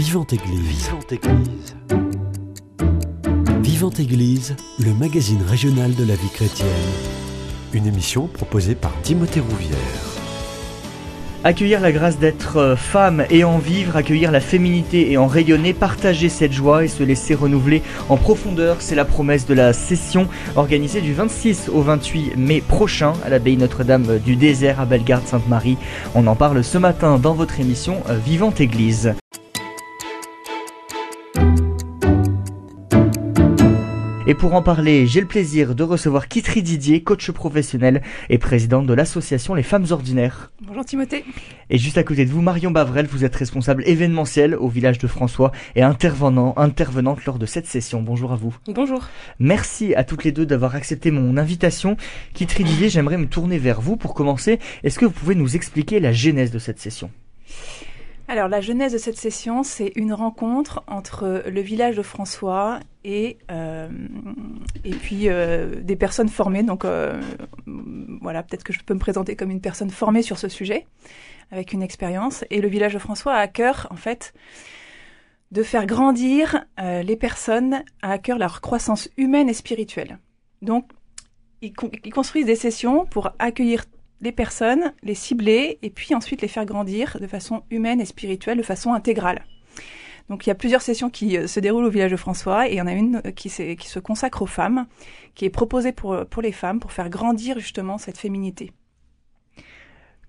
Vivante Église. Vivante Église. Vivante Église, le magazine régional de la vie chrétienne. Une émission proposée par Timothée Rouvière. Accueillir la grâce d'être euh, femme et en vivre, accueillir la féminité et en rayonner, partager cette joie et se laisser renouveler en profondeur, c'est la promesse de la session organisée du 26 au 28 mai prochain à l'abbaye Notre-Dame du Désert à Bellegarde-Sainte-Marie. On en parle ce matin dans votre émission euh, Vivante Église. Et pour en parler, j'ai le plaisir de recevoir Kitri Didier, coach professionnel et présidente de l'association Les Femmes Ordinaires. Bonjour Timothée. Et juste à côté de vous, Marion Bavrel, vous êtes responsable événementiel au village de François et intervenant, intervenante lors de cette session. Bonjour à vous. Bonjour. Merci à toutes les deux d'avoir accepté mon invitation. Kitri Didier, j'aimerais me tourner vers vous pour commencer. Est-ce que vous pouvez nous expliquer la genèse de cette session? Alors la genèse de cette session, c'est une rencontre entre le village de François et euh, et puis euh, des personnes formées. Donc euh, voilà, peut-être que je peux me présenter comme une personne formée sur ce sujet avec une expérience. Et le village de François a à cœur en fait de faire grandir les personnes à cœur leur croissance humaine et spirituelle. Donc ils construisent des sessions pour accueillir les personnes, les cibler et puis ensuite les faire grandir de façon humaine et spirituelle, de façon intégrale. Donc il y a plusieurs sessions qui euh, se déroulent au village de François et il y en a une euh, qui, se consacre aux femmes, qui est proposée pour, euh, pour les femmes, pour faire grandir justement cette féminité.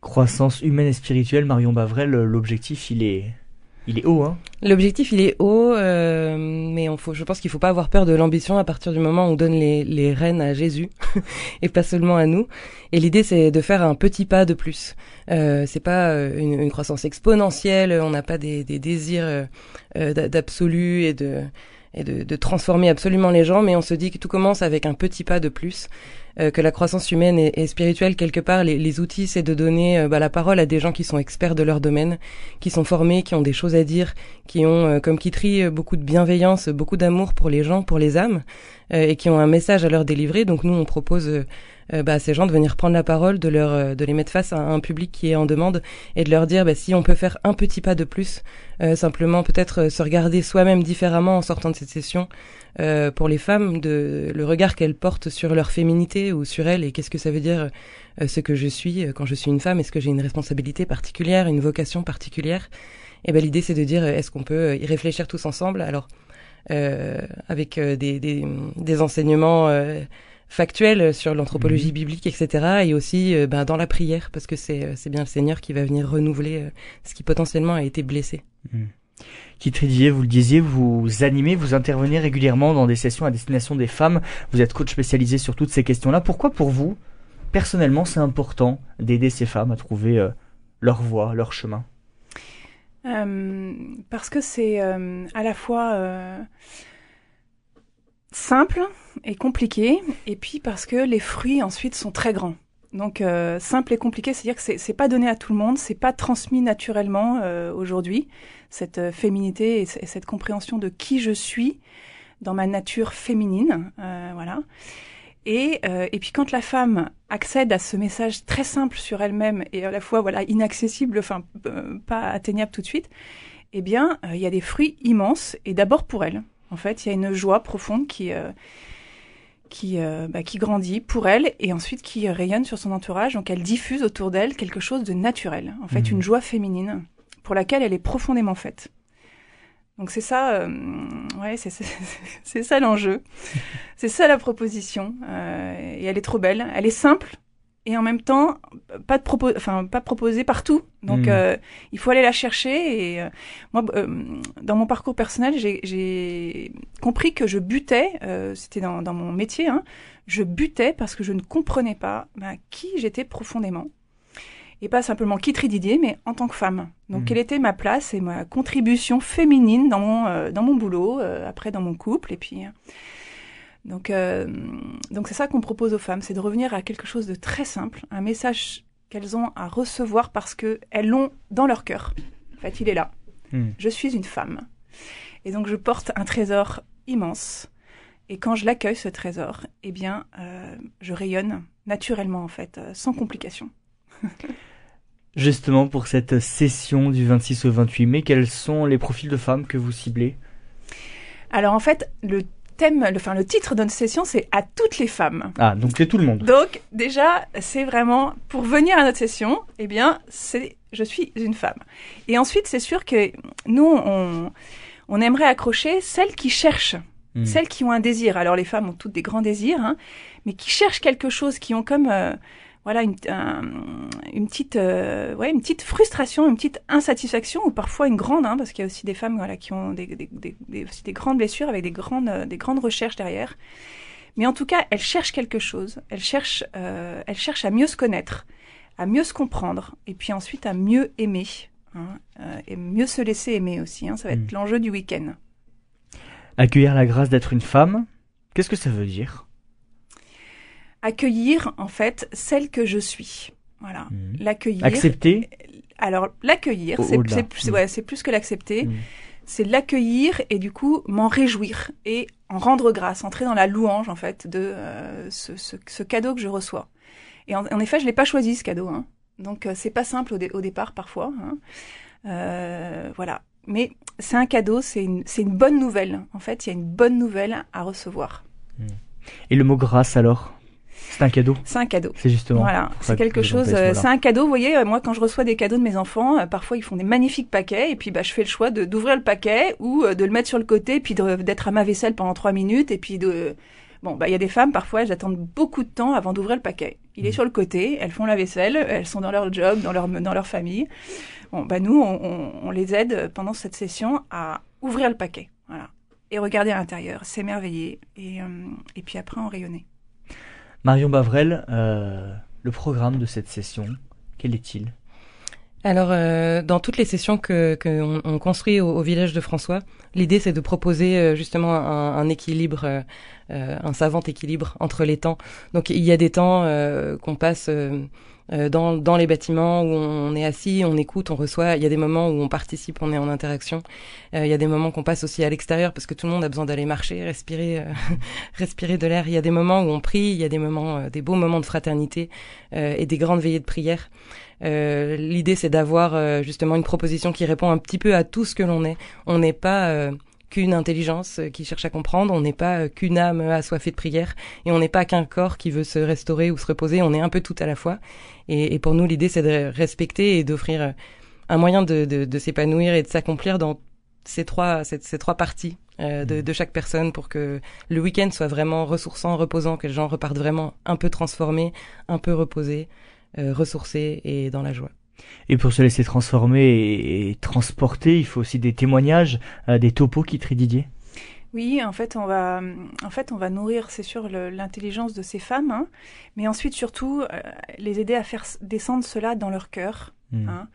Croissance humaine et spirituelle, Marion Bavrel, l'objectif il est il est haut, hein L'objectif, il est haut, euh, mais on faut, je pense qu'il faut pas avoir peur de l'ambition à partir du moment où on donne les, les rênes à Jésus et pas seulement à nous. Et l'idée, c'est de faire un petit pas de plus. Euh, c'est pas euh, une, une, croissance exponentielle. On n'a pas des, des désirs euh, d'absolu et de et de, de, transformer absolument les gens, mais on se dit que tout commence avec un petit pas de plus. Euh, que la croissance humaine et, spirituelle, quelque part, les, les outils, c'est de donner euh, bah, la parole à des gens qui sont experts de leur domaine, qui sont formés, qui ont des choses à dire, qui ont, euh, comme Kitri, beaucoup de bienveillance, beaucoup d'amour pour les gens, pour les âmes, et qui ont un message à leur délivrer. Donc nous, on propose bah, à ces gens de venir prendre la parole, de leur, de les mettre face à un public qui est en demande, et de leur dire bah, si on peut faire un petit pas de plus, simplement peut-être se regarder soi-même différemment en sortant de cette session. Euh, pour les femmes de le regard qu'elles portent sur leur féminité ou sur elles et qu'est-ce que ça veut dire euh, ce que je suis euh, quand je suis une femme? Est-ce que j'ai une responsabilité particulière une vocation particulière? Et ben l'idée c'est de dire est-ce qu'on peut y réfléchir tous ensemble? Alors avec des, des, des, enseignements factuels sur l'anthropologie mhm. biblique etc et aussi ben, dans la prière parce que c'est c'est bien le Seigneur qui va venir renouveler ce qui potentiellement a été blessé mhm. Vous le disiez, vous animez, vous intervenez régulièrement dans des sessions à destination des femmes. Vous êtes coach spécialisé sur toutes ces questions-là. Pourquoi pour vous, personnellement, c'est important d'aider ces femmes à trouver euh, leur voie, leur chemin? Euh, Parce que c'est euh, à la fois simple et compliqué, et puis parce que les fruits ensuite sont très grands. Donc simple et compliqué, c'est-à-dire que c'est pas donné à tout le monde, c'est pas transmis naturellement aujourd'hui cette euh, féminité et, cette compréhension de qui je suis dans ma nature féminine, euh, voilà. Et, euh, et puis quand la femme accède à ce message très simple sur elle-même et à la fois voilà inaccessible, enfin pas atteignable tout de suite, eh bien il y a des fruits immenses et d'abord pour elle. En fait, il y a une joie profonde qui qui, bah, qui grandit pour elle et ensuite qui rayonne sur son entourage. Donc elle diffuse autour d'elle quelque chose de naturel, en fait, mmh. une joie féminine pour laquelle elle est profondément faite. Donc c'est ça, euh, ouais, c'est ça l'enjeu, c'est ça la proposition. Euh, et elle est trop belle, elle est simple et en même temps pas de propos, enfin pas proposée partout. Donc hmm. euh, il faut aller la chercher. Et moi, dans mon parcours personnel, j'ai compris que je butais, c'était dans, dans, mon métier, hein, je butais parce que je ne comprenais pas ben, qui j'étais profondément et pas simplement Kitri Didier, mais en tant que femme. Donc, mmh. quelle était ma place et ma contribution féminine dans mon, euh, dans mon boulot, euh, après dans mon couple, et puis. Euh, donc, donc c'est ça qu'on propose aux femmes, c'est de revenir à quelque chose de très simple, un message qu'elles ont à recevoir parce que elles l'ont dans leur cœur. En fait, il est là. Mmh. Je suis une femme, et donc je porte un trésor immense. Et quand je l'accueille, ce trésor, eh bien, je rayonne naturellement, en fait, sans complication. Justement, pour cette session du 26 au 28 mai, quels sont les profils de femmes que vous ciblez? Alors en fait, le thème, le, enfin, le titre de notre session, c'est à toutes les femmes. Ah, donc c'est tout le monde. Donc déjà, c'est vraiment pour venir à notre session, eh bien, c'est je suis une femme. Et ensuite, c'est sûr que nous, on, on aimerait accrocher celles qui cherchent, Hmm. celles qui ont un désir. Alors les femmes ont toutes des grands désirs, hein, mais qui cherchent quelque chose, qui ont comme euh, voilà une, un- une petite euh, ouais une petite frustration, une petite insatisfaction ou parfois une grande, hein, parce qu'il y a aussi des femmes voilà qui ont des, des, des, des- aussi des grandes blessures avec des grandes euh, des grandes recherches derrière. Mais en tout cas, elles cherchent quelque chose. Elles cherchent euh, elles cherchent à mieux se connaître, à mieux se comprendre, et puis ensuite à mieux aimer. hein, euh, et mieux se laisser aimer aussi, hein, ça va être Mm. l'enjeu du week-end. Accueillir la grâce d'être une femme, qu'est-ce que ça veut dire? Accueillir en fait celle que je suis. Voilà, Mhm. l'accueillir. Accepter Alors l'accueillir, c'est plus, ouais, c'est plus que l'accepter. Mhm. C'est l'accueillir et du coup m'en réjouir et en rendre grâce, entrer dans la louange en fait de euh, ce, ce, ce cadeau que je reçois. Et en, en effet, je l'ai pas choisi ce cadeau, hein. donc euh, c'est pas simple au, dé- au départ parfois. hein. Euh, voilà, mais c'est un cadeau, c'est une, c'est une bonne nouvelle. En fait, il y a une bonne nouvelle à recevoir. Et le mot grâce alors? C'est un cadeau C'est un cadeau. C'est justement. Voilà, c'est que quelque chose. ce euh, c'est un cadeau. Vous voyez, euh, moi, quand je reçois des cadeaux de mes enfants, euh, parfois ils font des magnifiques paquets, et puis bah, je fais le choix de d'ouvrir le paquet ou de le mettre sur le côté, puis d'être à ma vaisselle pendant trois minutes, et puis de. Bon, bah, il y a des femmes, parfois, elles attendent beaucoup de temps avant d'ouvrir le paquet. Il est Mhm. sur le côté, elles font la vaisselle, elles sont dans leur job, dans leur, dans leur famille. Bon, bah, nous, on, on- on les aide pendant cette session à ouvrir le paquet. Voilà. Et regarder à l'intérieur, s'émerveiller, et, euh, et puis après en rayonner. Marion Bavrel, euh, le programme de cette session, quel est-il? Alors, euh, dans toutes les sessions que qu'on on construit au, village de François, l'idée c'est de proposer euh, justement un, équilibre, un savant équilibre entre les temps. Donc, il y a des temps euh, qu'on passe euh, euh, dans, dans les bâtiments où on est assis, on écoute, on reçoit. Il y a des moments où on participe, on est en interaction. Euh, il y a des moments qu'on passe aussi à l'extérieur parce que tout le monde a besoin d'aller marcher, respirer, euh, respirer de l'air. Il y a des moments où on prie, il y a des moments, euh, des beaux moments de fraternité euh, et des grandes veillées de prière. Euh, L'idée, c'est d'avoir euh, justement une proposition qui répond un petit peu à tout ce que l'on est. On n'est pas euh, qu'une intelligence euh, qui cherche à comprendre, on n'est pas euh, qu'une âme assoiffée de prière, et on n'est pas qu'un corps qui veut se restaurer ou se reposer, on est un peu tout à la fois. Et, pour nous, l'idée, c'est de respecter et d'offrir euh, un moyen de, s'épanouir et de s'accomplir dans ces trois, ces, trois parties de, chaque personne pour que le week-end soit vraiment ressourçant, reposant, que les gens repartent vraiment un peu transformés, un peu reposés, ressourcés et dans la joie. Et pour se laisser transformer et, et transporter, il faut aussi des témoignages, euh, des topos qui trient Didier Oui, en fait, on va, en fait, on va nourrir, c'est sûr, l'intelligence de ces femmes, hein, mais ensuite, surtout, euh, les aider à faire descendre cela dans leur cœur, Hmm. hein,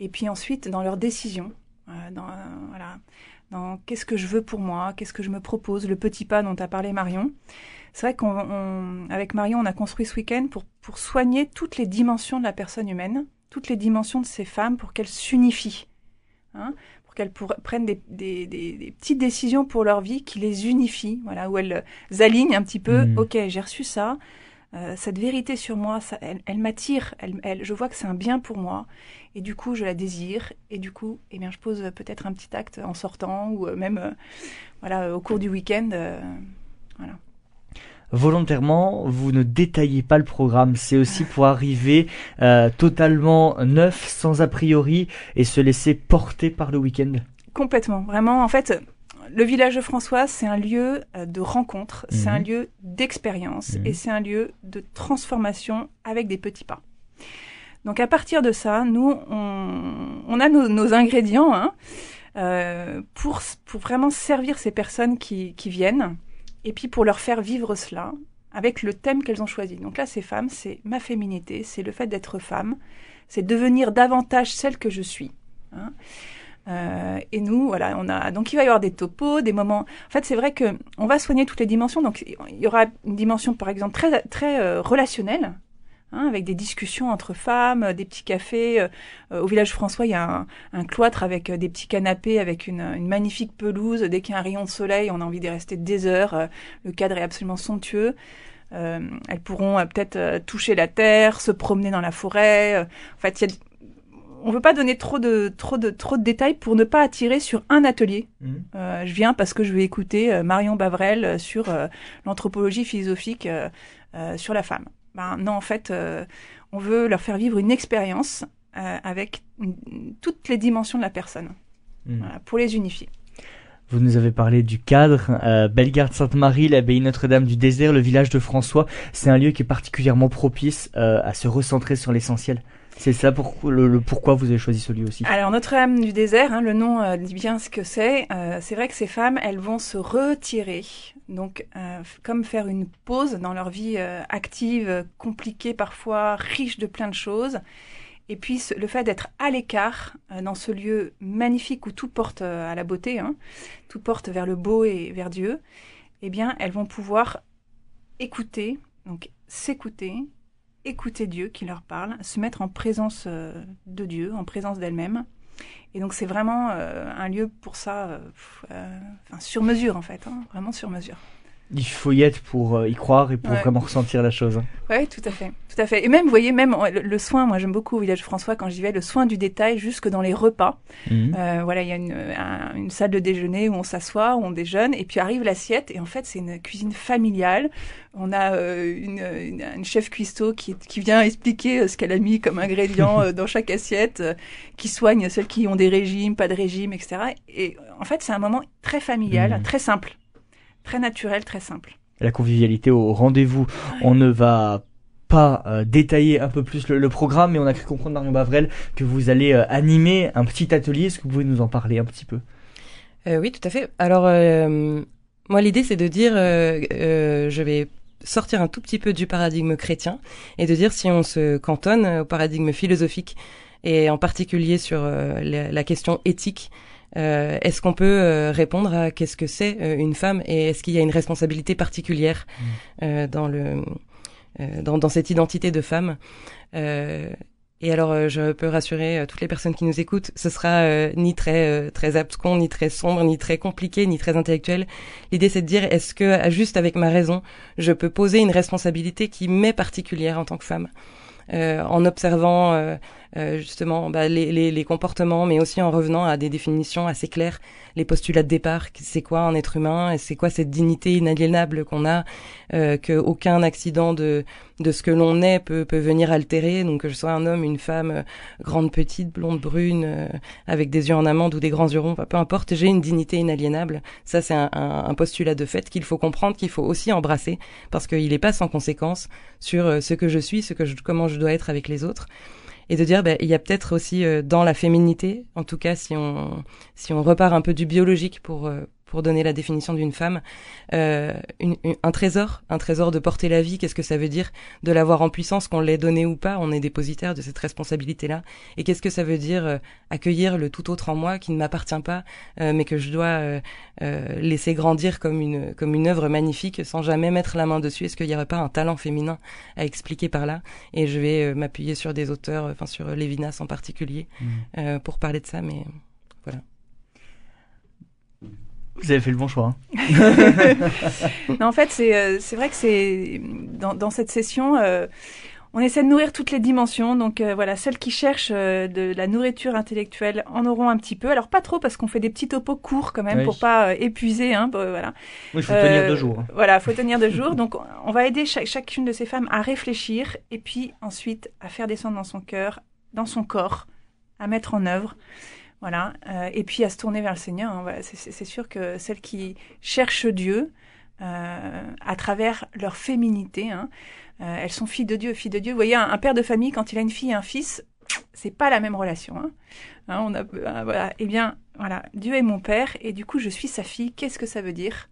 et puis ensuite dans leurs décisions, euh, dans, voilà, dans qu'est-ce que je veux pour moi, qu'est-ce que je me propose, le petit pas dont a parlé Marion. C'est vrai qu'on, on- avec Marion, on a construit ce week-end pour, pour soigner toutes les dimensions de la personne humaine, toutes les dimensions de ces femmes, pour qu'elles s'unifient, hein, pour qu'elles prennent des, des, des- des petites décisions pour leur vie qui les unifient, voilà, où elles alignent un petit peu. Mhm. Ok, j'ai reçu ça, euh, cette vérité sur moi, ça, elle, elle m'attire, elle, elle- je vois que c'est un bien pour moi, et du coup je la désire, et du coup, eh bien, je pose euh, peut-être un petit acte en sortant ou euh, même, euh, voilà, euh, au cours du week-end. euh, voilà. Volontairement, vous ne détaillez pas le programme. C'est aussi pour arriver euh, totalement neuf, sans a priori, et se laisser porter par le week-end. Complètement, vraiment. En fait, le village de François, c'est un lieu euh, de rencontre, c'est Mhm. un lieu d'expérience Mhm. et c'est un lieu de transformation avec des petits pas. Donc à partir de ça, nous, on, on a nos, nos ingrédients hein, euh, pour, pour vraiment servir ces personnes qui, qui viennent et puis pour leur faire vivre cela avec le thème qu'elles ont choisi. Donc là, ces femmes, c'est ma féminité, c'est le fait d'être femme, c'est devenir davantage celle que je suis. hein. Euh, et nous, voilà, on a donc il va y avoir des topos, des moments. En fait, c'est vrai que on va soigner toutes les dimensions. Donc il y aura une dimension, par exemple, très très euh, relationnelle, hein, avec des discussions entre femmes, euh, des petits cafés. Euh, euh, au village François, il y a un, un cloître avec euh, des petits canapés, avec une, une magnifique pelouse. Dès qu'il y a un rayon de soleil, on a envie d'y rester des heures. Euh, le cadre est absolument somptueux. Euh, elles pourront peut-être toucher la terre, se promener dans la forêt. En fait, il y a on veut pas donner trop de trop de trop de détails pour ne pas attirer sur un atelier. Mhm. Euh, je viens parce que je vais écouter Marion Bavrel sur euh, l'anthropologie philosophique euh, sur la femme. Ben non, en fait, euh, on veut leur faire vivre une expérience euh, avec une- toutes les dimensions de la personne, voilà, pour les unifier. Vous nous avez parlé du cadre, euh, Bellegarde Sainte-Marie, l'abbaye Notre-Dame du Désert, le village de François. C'est un lieu qui est particulièrement propice à se recentrer sur l'essentiel. C'est ça pour, le, pourquoi vous avez choisi ce lieu aussi. Alors Notre-Dame du désert, hein, le nom euh, dit bien ce que c'est. Euh, c'est vrai que ces femmes, elles vont se retirer, donc euh, comme faire une pause dans leur vie active, compliquée parfois, riche de plein de choses. Et puis le fait d'être à l'écart dans ce lieu magnifique où tout porte à la beauté, hein, tout porte vers le beau et vers Dieu, eh bien elles vont pouvoir écouter, donc s'écouter, écouter Dieu qui leur parle, se mettre en présence euh, de Dieu, en présence d'elles-mêmes. Et donc c'est vraiment euh, un lieu pour ça, euh, enfin, sur mesure en fait, hein, vraiment sur mesure. Il faut y être pour euh, y croire et pour Ouais. vraiment ressentir la chose. Oui, tout à fait, tout à fait. Et même, vous voyez, même le, le soin, moi j'aime beaucoup au village François quand j'y vais, le soin du détail jusque dans les repas. Mhm. Euh, voilà, il y a une, un- une salle de déjeuner où on s'assoit, où on déjeune, et puis arrive l'assiette, et en fait c'est une cuisine familiale. On a euh, une, une, une chef cuistot qui, qui vient expliquer ce qu'elle a mis comme ingrédient dans chaque assiette, qui soigne celles qui ont des régimes, pas de régime, etc. Et en fait c'est un moment très familial, Mhm. très simple, très naturel, très simple. La convivialité au rendez-vous. On ne va pas euh, détailler un peu plus le, le programme, mais on a cru comprendre, Marion Bavrel, que vous allez euh, animer un petit atelier. Est-ce que vous pouvez nous en parler un petit peu? Euh, oui, tout à fait. Alors, euh, moi, l'idée, c'est de dire, euh, euh, je vais sortir un tout petit peu du paradigme chrétien et de dire si on se cantonne au paradigme philosophique et en particulier sur euh, la, la question éthique. Euh, est-ce qu'on peut euh, répondre à qu'est-ce que c'est euh, une femme et est-ce qu'il y a une responsabilité particulière euh, dans le euh, dans, dans cette identité de femme? Euh, et alors, je peux rassurer toutes les personnes qui nous écoutent, ce sera euh, ni très euh, très abscon, ni très sombre, ni très compliqué, ni très intellectuel. L'idée, c'est de dire est-ce que juste avec ma raison, je peux poser une responsabilité qui m'est particulière en tant que femme, euh, en observant euh, justement bah, les, les, les comportements, mais aussi en revenant à des définitions assez claires, les postulats de départ, c'est quoi un être humain, et c'est quoi cette dignité inaliénable qu'on a, euh, que aucun accident de de ce que l'on est peut peut venir altérer, donc que je sois un homme, une femme, euh, grande, petite, blonde, brune, euh, avec des yeux en amande ou des grands yeux ronds, peu importe, j'ai une dignité inaliénable. Ça, c'est un, un, postulat de fait qu'il faut comprendre, qu'il faut aussi embrasser, parce qu'il n'est pas sans conséquence sur euh, ce que je suis, ce que je, comment je dois être avec les autres et de dire ben, il y a peut-être aussi euh, dans la féminité, en tout cas si on si on repart un peu du biologique pour euh, pour donner la définition d'une femme, euh, une, une- un trésor, un trésor de porter la vie. Qu'est-ce que ça veut dire de l'avoir en puissance, qu'on l'ait donné ou pas On est dépositaire de cette responsabilité-là. Et qu'est-ce que ça veut dire euh, accueillir le tout autre en moi qui ne m'appartient pas, euh, mais que je dois euh, euh, laisser grandir comme une comme une œuvre magnifique sans jamais mettre la main dessus? Est-ce qu'il n'y aurait pas un talent féminin à expliquer par là? Et je vais m'appuyer sur des auteurs, enfin sur Lévinas en particulier, euh, pour parler de ça. Mais Vous avez fait le bon choix. hein. non, en fait, c'est euh, c'est vrai que c'est dans, dans cette session, euh, on essaie de nourrir toutes les dimensions. Donc euh, voilà, celles qui cherchent euh, de la nourriture intellectuelle en auront un petit peu. Alors pas trop parce qu'on fait des petits topos courts quand même Oui. pour pas épuiser. Hein, voilà. Oui, il faut tenir deux jours. hein. Voilà, faut tenir deux jours. Donc, on va aider chaque- chacune de ces femmes à réfléchir et puis ensuite à faire descendre dans son cœur, dans son corps, à mettre en œuvre. Voilà. Euh, et puis à se tourner vers le Seigneur. hein. Voilà, c'est- sûr que celles qui cherchent Dieu euh, à travers leur féminité, hein, euh, elles sont filles de Dieu, filles de Dieu. Vous voyez, un, un père de famille, quand il a une fille et un fils, c'est pas la même relation. Hein. Hein, on a, voilà. Eh bien, voilà, Dieu est mon père et du coup, je suis sa fille. Qu'est-ce que ça veut dire?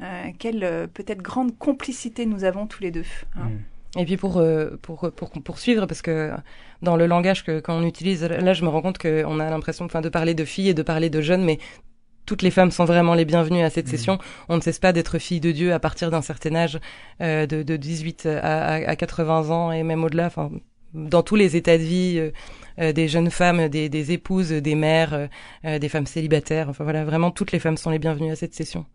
Euh, quelle peut-être grande complicité nous avons tous les deux. hein. Et puis pour euh, pour pour poursuivre parce que dans le langage que qu'on utilise là je me rends compte qu'on a l'impression enfin de parler de filles et de parler de jeunes mais toutes les femmes sont vraiment les bienvenues à cette Mhm. session. On ne cesse pas d'être fille de Dieu à partir d'un certain âge, euh, de, de 18 à, à, à 80 ans et même au-delà. Enfin, dans tous les états de vie, euh, euh, des jeunes femmes, des, des épouses, des mères, des femmes célibataires. Enfin voilà, vraiment toutes les femmes sont les bienvenues à cette session.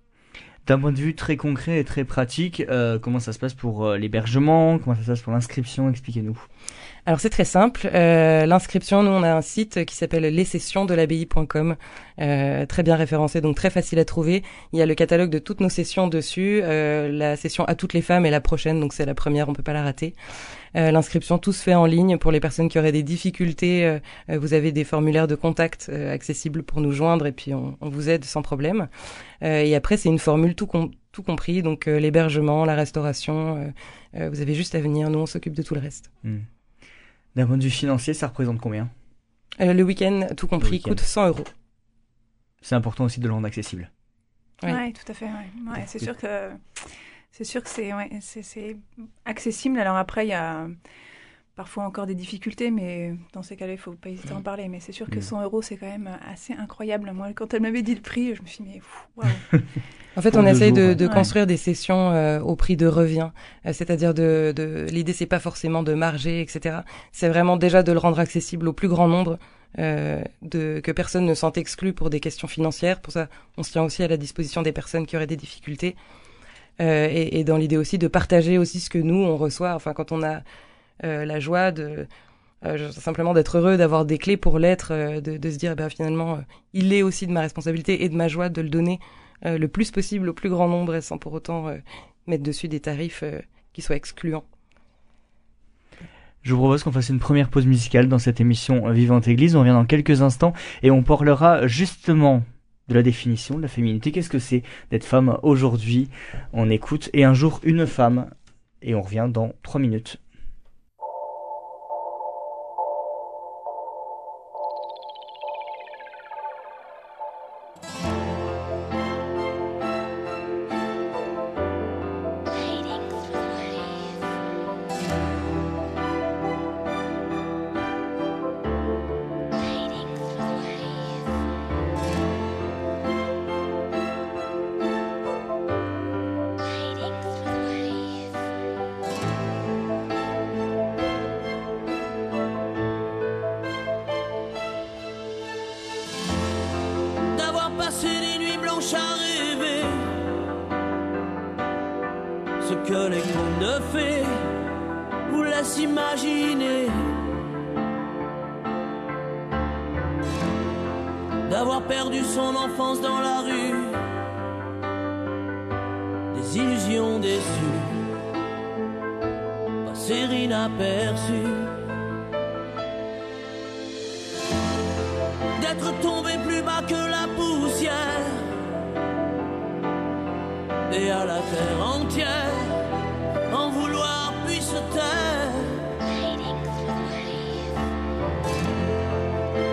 D'un point de vue très concret et très pratique, euh, comment ça se passe pour euh, l'hébergement? Comment ça se passe pour l'inscription? Expliquez-nous. Alors c'est très simple. Euh, L'inscription, nous on a un site qui s'appelle lessessionsdelabbaye.com, euh, très bien référencé, donc très facile à trouver. Il y a le catalogue de toutes nos sessions dessus. Euh, la session à toutes les femmes est la prochaine, donc c'est la première, on peut pas la rater. Euh, L'inscription, tout se fait en ligne pour les personnes qui auraient des difficultés. Euh, euh, vous avez des formulaires de contact accessibles pour nous joindre et puis on, on vous aide sans problème. et après, c'est une formule tout, tout compris, donc l'hébergement, la restauration. vous avez juste à venir, nous on s'occupe de tout le reste. Hmm. D'un point de vue financier, ça représente combien? Euh, Le week-end, tout compris, week coûte 100 euros. C'est important aussi de le rendre accessible. Oui, ouais, tout à fait. Ouais. Ouais, c'est sûr que c'est sûr que c'est accessible. Alors après, il y a parfois encore des difficultés, mais dans ces cas-là, il faut pas hésiter à en mm. parler. Mais c'est sûr que 100 mm. euros, c'est quand même assez incroyable. Moi, quand elle m'avait dit le prix, je me suis dit, mais waouh En fait, on essaye de, de construire des sessions euh, au prix de revient, euh, c'est-à-dire de, de l'idée, c'est pas forcément de marger, etc. C'est vraiment déjà de le rendre accessible au plus grand nombre, euh, de que personne ne sente exclu pour des questions financières. Pour ça, on se tient aussi à la disposition des personnes qui auraient des difficultés, euh, et, et, dans l'idée aussi de partager aussi ce que nous on reçoit. Enfin, quand on a euh, la joie de simplement d'être heureux, d'avoir des clés pour l'être, de, de, se dire, bah, finalement, il est aussi de ma responsabilité et de ma joie de le donner euh, le plus possible au plus grand nombre et sans pour autant euh, mettre dessus des tarifs euh, qui soient excluants. Je vous propose qu'on fasse une première pause musicale dans cette émission Vivante Église. On revient dans quelques instants et on parlera justement de la définition de la féminité. Qu'est-ce que c'est d'être femme aujourd'hui? On écoute et un jour une femme et on revient dans trois minutes.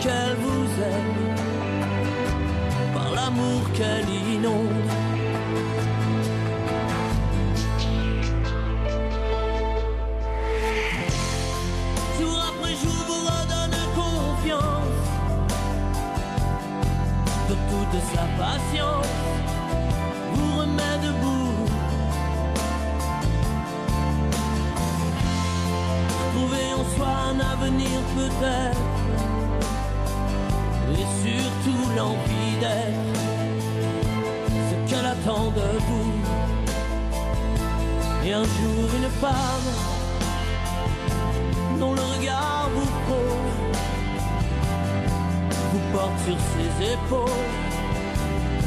qu'elle vous aime par l'amour qu'elle inonde vous remet debout. Trouver en soi un avenir peut-être, l'envie d'être ce qu'elle attend de vous. Et un jour une femme dont le regard vous prône vous porte sur ses épaules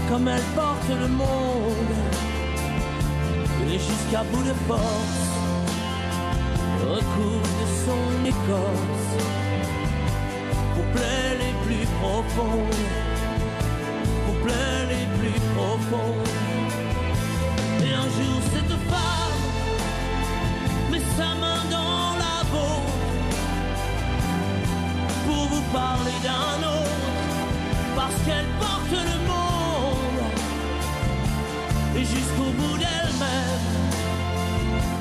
comme elle porte le monde. Et jusqu'à bout de force, recouvre de son écorce, plaies les plus profondes, les plus profondes. Et un jour cette femme met sa main dans la vôtre pour vous parler d'un autre, parce qu'elle porte le monde et jusqu'au bout d'elle-même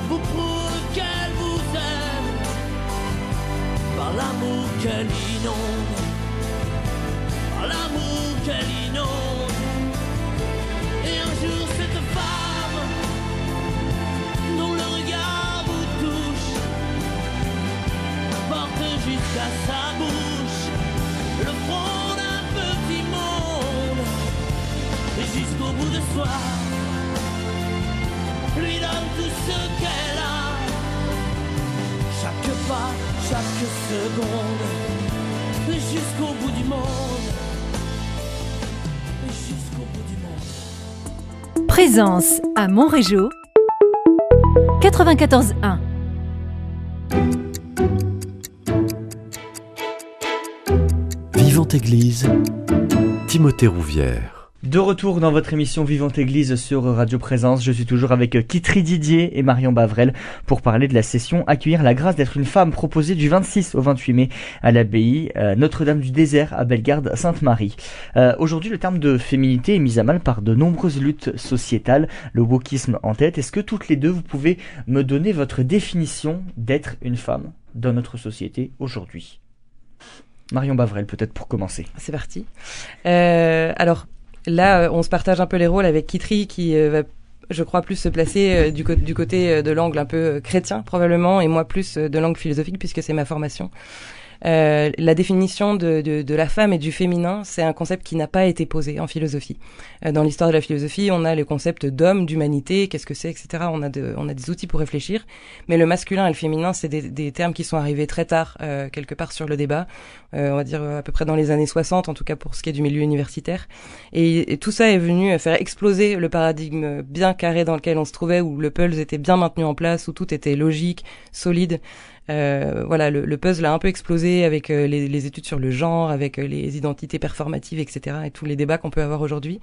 vous prouve qu'elle vous aime par l'amour qu'elle inonde, par l'amour qu'elle inonde. Jusqu'à sa bouche le front d'un petit monde et jusqu'au bout de soi lui donne tout ce qu'elle a. Chaque pas, chaque seconde, et jusqu'au bout du monde. Et jusqu'au bout du monde. Présence à Montrégeau 94.1 Timothée Rouvière. De retour dans votre émission Vivante Église sur Radio Présence, je suis toujours avec Kitri Didier et Marion Bavrel pour parler de la session Accueillir la grâce d'être une femme proposée du 26 au 28 mai à l'abbaye euh, Notre-Dame du Désert à Bellegarde Sainte-Marie. Euh, Aujourd'hui, le terme de féminité est mis à mal par de nombreuses luttes sociétales, le wokisme en tête. Est-ce que toutes les deux vous pouvez me donner votre définition d'être une femme dans notre société aujourd'hui? Marion Bavrel, peut-être pour commencer. C'est parti. Euh, alors là, euh, on se partage un peu les rôles avec Kitri qui euh, va, je crois, plus se placer du, du côté de l'angle un peu chrétien probablement, et moi plus de l'angle philosophique puisque c'est ma formation. Euh, la définition de, de, de la femme et du féminin, c'est un concept qui n'a pas été posé en philosophie. Euh, dans l'histoire de la philosophie, on a les concepts d'homme, d'humanité, qu'est-ce que c'est, etc. On a, de, on a des outils pour réfléchir, mais le masculin et le féminin, c'est des, des termes qui sont arrivés très tard, euh, quelque part sur le débat. Euh, on va dire à peu près dans les années 60, en tout cas pour ce qui est du milieu universitaire. Et, tout ça est venu faire exploser le paradigme bien carré dans lequel on se trouvait, où le puzzle était bien maintenu en place, où tout était logique, solide. Euh, voilà, le, le puzzle a un peu explosé avec euh, les, les études sur le genre, avec euh, les identités performatives, etc. et tous les débats qu'on peut avoir aujourd'hui.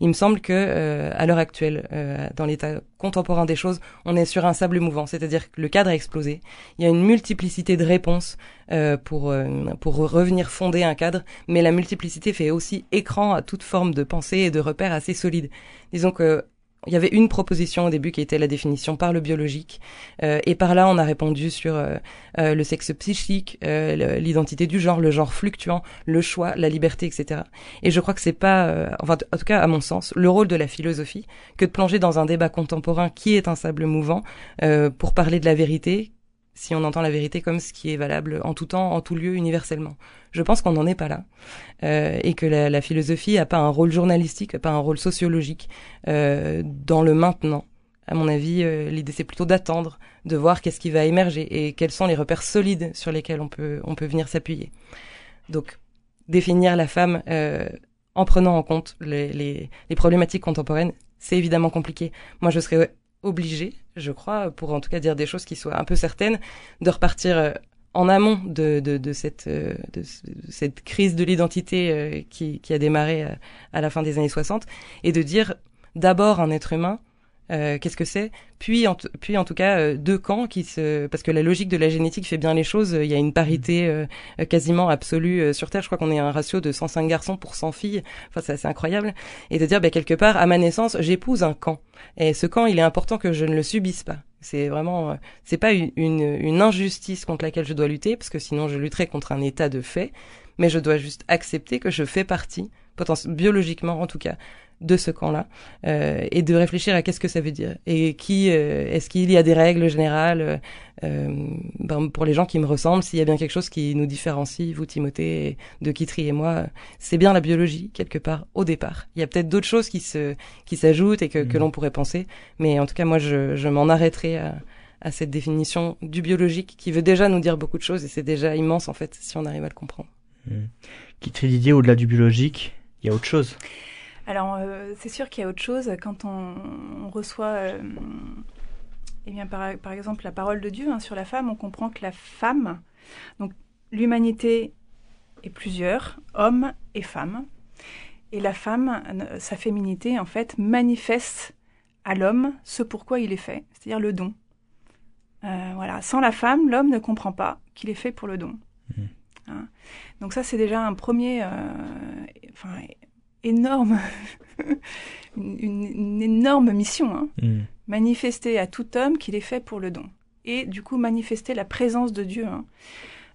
Il me semble que à l'heure actuelle, dans l'état contemporain des choses, on est sur un sable mouvant, c'est-à-dire que le cadre a explosé. Il y a une multiplicité de réponses euh, pour euh, pour revenir fonder un cadre, mais la multiplicité fait aussi écran à toute forme de pensée et de repères assez solides. Disons que il y avait une proposition au début qui était la définition par le biologique, euh, et par là on a répondu sur euh, euh, le sexe psychique, euh, l'identité du genre, le genre fluctuant, le choix, la liberté, etc. Et je crois que c'est pas, enfin en tout cas à mon sens, le rôle de la philosophie que de plonger dans un débat contemporain qui est un sable mouvant pour parler de la vérité, si on entend la vérité comme ce qui est valable en tout temps, en tout lieu, universellement. Je pense qu'on n'en est pas là, euh, et que la, la philosophie a pas un rôle journalistique, a pas un rôle sociologique euh, dans le maintenant. À mon avis, euh, l'idée c'est plutôt d'attendre, de voir qu'est-ce qui va émerger et quels sont les repères solides sur lesquels on peut on peut venir s'appuyer. Donc, définir la femme euh, en prenant en compte les, les, les problématiques contemporaines, c'est évidemment compliqué. Moi, je serais obligée, je crois, pour en tout cas dire des choses qui soient un peu certaines, de repartir euh, en amont de, de, de, cette, euh, de, ce- de cette crise de l'identité euh, qui, qui a démarré à la fin des années 60, et de dire d'abord un être humain, euh, qu'est-ce que c'est? Puis en, puis en tout cas euh, deux camps qui se parce que la logique de la génétique fait bien les choses il y a une parité euh, euh, quasiment absolue euh, sur terre. Je crois qu'on est à un ratio de 105 garçons pour 100 filles. Enfin c'est assez incroyable. Et de dire bah, quelque part à ma naissance j'épouse un camp. Et ce camp il est important que je ne le subisse pas. C'est vraiment euh, c'est pas une, une, une injustice contre laquelle je dois lutter parce que sinon je lutterais contre un état de fait. Mais je dois juste accepter que je fais partie potenti- biologiquement en tout cas de ce camp-là euh, et de réfléchir à qu'est-ce que ça veut dire et qui euh, est-ce qu'il y a des règles générales euh, ben, pour les gens qui me ressemblent s'il y a bien quelque chose qui nous différencie vous Timothée de Kitry et moi c'est bien la biologie quelque part au départ il y a peut-être d'autres choses qui se qui s'ajoutent et que, que Mhm. l'on pourrait penser mais en tout cas moi je, je m'en arrêterai à, à cette définition du biologique qui veut déjà nous dire beaucoup de choses et c'est déjà immense en fait si on arrive à le comprendre Qui te Didier, au-delà du biologique, il y a autre chose. Alors, euh, c'est sûr qu'il y a autre chose quand on, on reçoit, euh, eh bien, par, par exemple, la parole de Dieu hein, sur la femme. On comprend que la femme, donc l'humanité et plusieurs, hommes et femmes. Et la femme, euh, sa féminité, en fait, manifeste à l'homme ce pourquoi il est fait, c'est-à-dire le don. Euh, voilà. Sans la femme, l'homme ne comprend pas qu'il est fait pour le don. Mhm. Hein. Donc ça, c'est déjà un premier, enfin, énorme, une, une- énorme mission. Hein. Mm. Manifester à tout homme qu'il est fait pour le don. Et du coup, manifester la présence de Dieu. hein.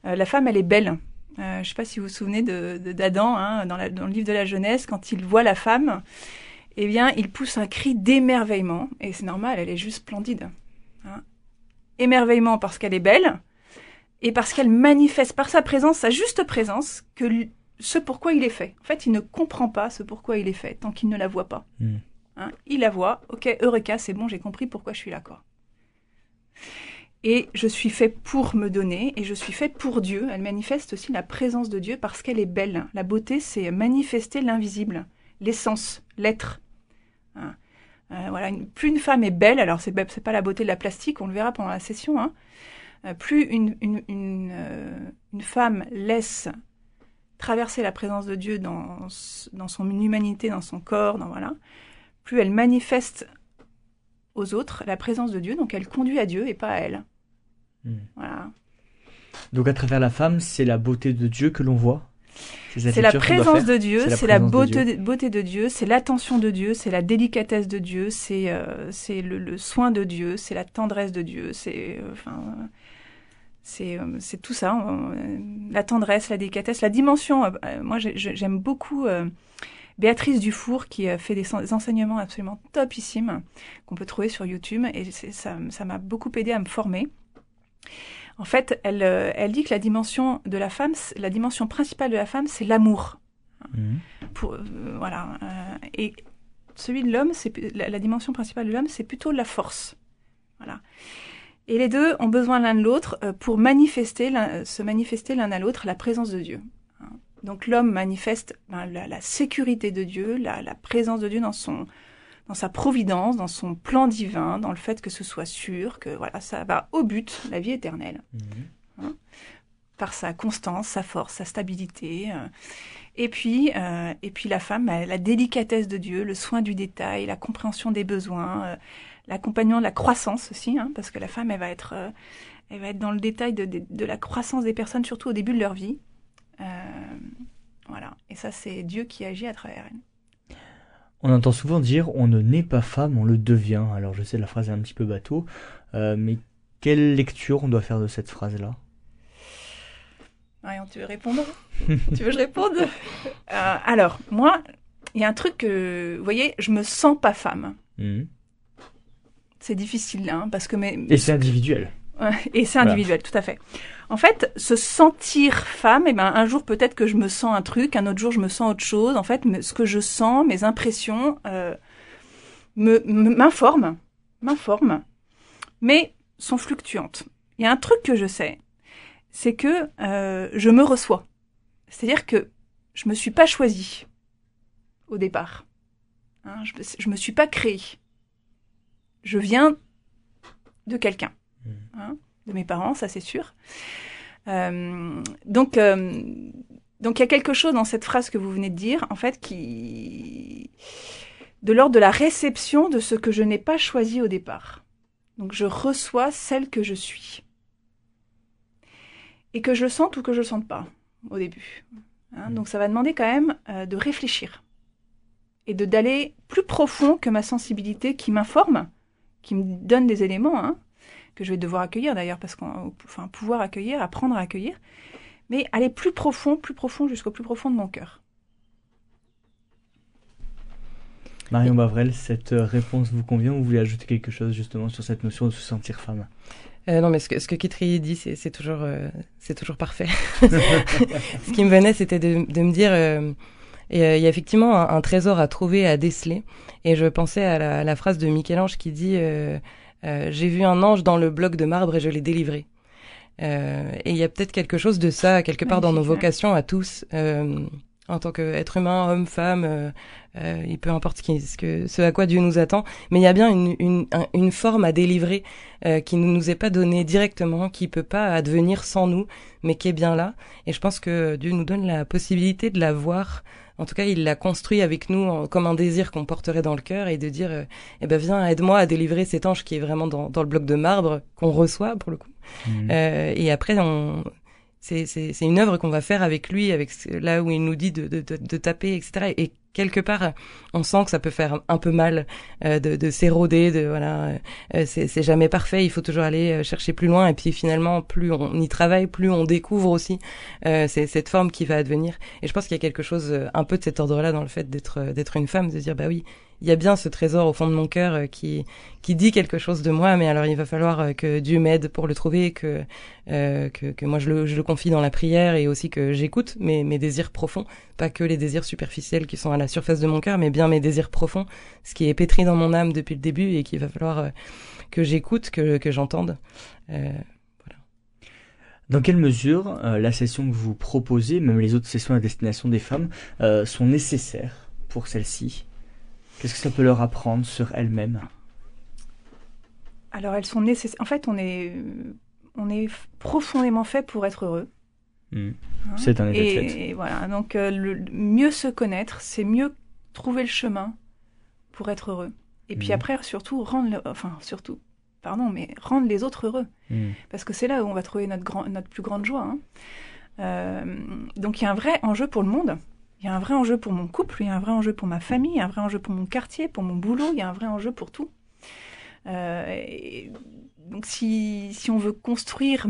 Euh, la femme, elle est belle. Euh, je ne sais pas si vous vous souvenez de de- d'Adam hein, dans, dans le livre de la Genèse, quand il voit la femme, eh bien, il pousse un cri d'émerveillement. Et c'est normal, elle est juste splendide. hein. Émerveillement parce qu'elle est belle, et parce qu'elle manifeste par sa présence, sa juste présence, que ce pourquoi il est fait. En fait, il ne comprend pas ce pourquoi il est fait tant qu'il ne la voit pas. Mm. Hein, il la voit, ok, Eureka, c'est bon, j'ai compris pourquoi je suis là, quoi. Et je suis fait pour me donner, et je suis fait pour Dieu. Elle manifeste aussi la présence de Dieu parce qu'elle est belle. La beauté, c'est manifester l'invisible, l'essence, l'être. Hein. Euh, voilà, une- plus une femme est belle, alors c'est c'est pas la beauté de la plastique, on le verra pendant la session, hein. Euh, plus une, une, une, euh, une femme laisse traverser la présence de Dieu dans, dans son humanité, dans son corps, dans voilà, plus elle manifeste aux autres la présence de Dieu, donc elle conduit à Dieu et pas à elle. Mm. Voilà. Donc à travers la femme, c'est la beauté de Dieu que l'on voit? C'est la présence de Dieu, C'est la beauté de, beauté de Dieu, c'est l'attention de Dieu, c'est la délicatesse de Dieu, c'est euh, le, le soin de Dieu, c'est la tendresse de Dieu, c'est euh, enfin euh, c'est euh, c'est tout ça, euh, la tendresse, la délicatesse, la dimension. euh, moi, j'ai- j'ai- j'aime beaucoup Béatrice Dufour qui fait des, enseignements absolument topissimes qu'on peut trouver sur YouTube et ça ça m'a beaucoup aidé à me former. En fait, elle, elle dit que la dimension de la femme, la dimension principale de la femme, c'est l'amour pour euh, voilà euh, et celui de l'homme c'est la, la dimension principale de l'homme c'est plutôt la force voilà et les deux ont besoin l'un de l'autre euh, pour manifester l'un- se manifester l'un à l'autre la présence de Dieu hein. donc l'homme manifeste ben, la, la sécurité de Dieu la, la présence de Dieu dans son dans sa providence dans son plan divin dans le fait que ce soit sûr que voilà ça va au but la vie éternelle Mhm. par sa constance, sa force, sa stabilité. euh. Et puis, euh, et puis la femme, la délicatesse de Dieu, le soin du détail, la compréhension des besoins, euh, l'accompagnement de la croissance aussi, hein, parce que la femme, elle va être, euh, elle va être dans le détail de, de, de la croissance des personnes, surtout au début de leur vie. Euh, voilà. Et ça, c'est Dieu qui agit à travers elle. On entend souvent dire on ne naît pas femme, on le devient. Alors je sais la phrase est un petit peu bateau, euh, mais quelle lecture on doit faire de cette phrase-là? Marion, tu veux répondre Tu veux que je réponde? Alors, moi, il y a un truc que, vous voyez, je me sens pas femme. Mhm. C'est difficile, hein, parce que mes, Et c'est individuel. Et c'est Voilà. individuel, tout à fait. En fait, se sentir femme, eh ben, un jour peut-être que je me sens un truc, un autre jour je me sens autre chose. En fait, ce que je sens, mes impressions, euh, me me- m'informent, m'informent, mais sont fluctuantes. Il y a un truc que je sais, c'est que euh, je me reçois. C'est-à-dire que je me suis pas choisie au départ. Hein, je, je me suis pas créée. Je viens de quelqu'un hein, de mes parents, ça c'est sûr. Euh, donc, euh, donc il y a quelque chose dans cette phrase que vous venez de dire, en fait, qui de l'ordre de la réception de ce que je n'ai pas choisi au départ. Donc je reçois celle que je suis. Et que je le sente ou que je le sente pas au début. Hein, donc ça va demander quand même euh, de réfléchir et de d'aller plus profond que ma sensibilité qui m'informe, qui me donne des éléments, hein, que je vais devoir accueillir d'ailleurs, parce qu'on, enfin, pouvoir accueillir, apprendre à accueillir, mais aller plus profond, plus profond, jusqu'au plus profond de mon cœur. Marion Bavrel, cette euh, réponse vous convient ou vous voulez ajouter quelque chose justement sur cette notion de se sentir femme? Euh, non, mais ce que, ce que Kitri dit, c'est c'est toujours, euh, c'est toujours parfait. ce qui me venait, c'était de, de me dire, euh, et, euh, il y a effectivement un, un trésor à trouver, à déceler. Et je pensais à la, la phrase de Michel-Ange qui dit euh, euh, J'ai vu un ange dans le bloc de marbre et je l'ai délivré. Euh, et il y a peut-être quelque chose de ça, quelque part dans nos vocations à tous, euh, en tant qu'être humain, homme, femme, euh, euh, et peu importe ce, qui, ce, que, ce à quoi Dieu nous attend. Mais il y a bien une, une, une forme à délivrer euh, qui ne nous est pas donnée directement, qui peut pas advenir sans nous, mais qui est bien là. Et je pense que Dieu nous donne la possibilité de la voir. En tout cas, il l'a construit avec nous comme un désir qu'on porterait dans le cœur et de dire, euh, eh ben viens, aide-moi à délivrer cet ange qui est vraiment dans, dans le bloc de marbre qu'on reçoit pour le coup. Mmh. Euh, et après, on, c'est une œuvre qu'on va faire avec lui, avec là où il nous dit de, de, de, de, taper, etc. Et quelque part, on sent que ça peut faire un peu mal euh, de, de s'éroder, de voilà, euh, c'est jamais parfait. Il faut toujours aller euh, chercher plus loin. Et puis finalement, plus on y travaille, plus on découvre aussi euh, cette forme qui va advenir. Et je pense qu'il y a quelque chose euh, un peu de cet ordre-là dans le fait d'être d'être une femme, de dire bah oui, il y a bien ce trésor au fond de mon cœur euh, qui qui dit quelque chose de moi, mais alors il va falloir euh, que Dieu m'aide pour le trouver, que, euh, que que moi je le, je le confie dans la prière et aussi que j'écoute mes mes désirs profonds, pas que les désirs superficiels qui sont à la surface de mon cœur, mais bien mes désirs profonds, ce qui est pétri dans mon âme depuis le début et qu'il va falloir que j'écoute, que que j'entende. Dans quelle mesure la session que vous proposez, même les autres sessions à destination des femmes, sont nécessaires pour celles-ci Qu'est-ce que ça peut leur apprendre sur elles-mêmes? Alors elles sont nécessaires. En fait, on est, on est profondément fait pour être heureux. Mmh. Hein? C'est un et, et, voilà. Donc euh, le, mieux se connaître, c'est mieux trouver le chemin pour être heureux. Et mmh. puis après, surtout rendre, le, enfin surtout, pardon, mais rendre les autres heureux, mmh. parce que c'est là où on va trouver notre grand, notre plus grande joie. Hein. Euh, donc il y a un vrai enjeu pour le monde. Il y a un vrai enjeu pour mon couple, il y a un vrai enjeu pour ma famille, il y a un vrai enjeu pour mon quartier, pour mon boulot, il y a un vrai enjeu pour tout. Euh, et donc si, si on veut construire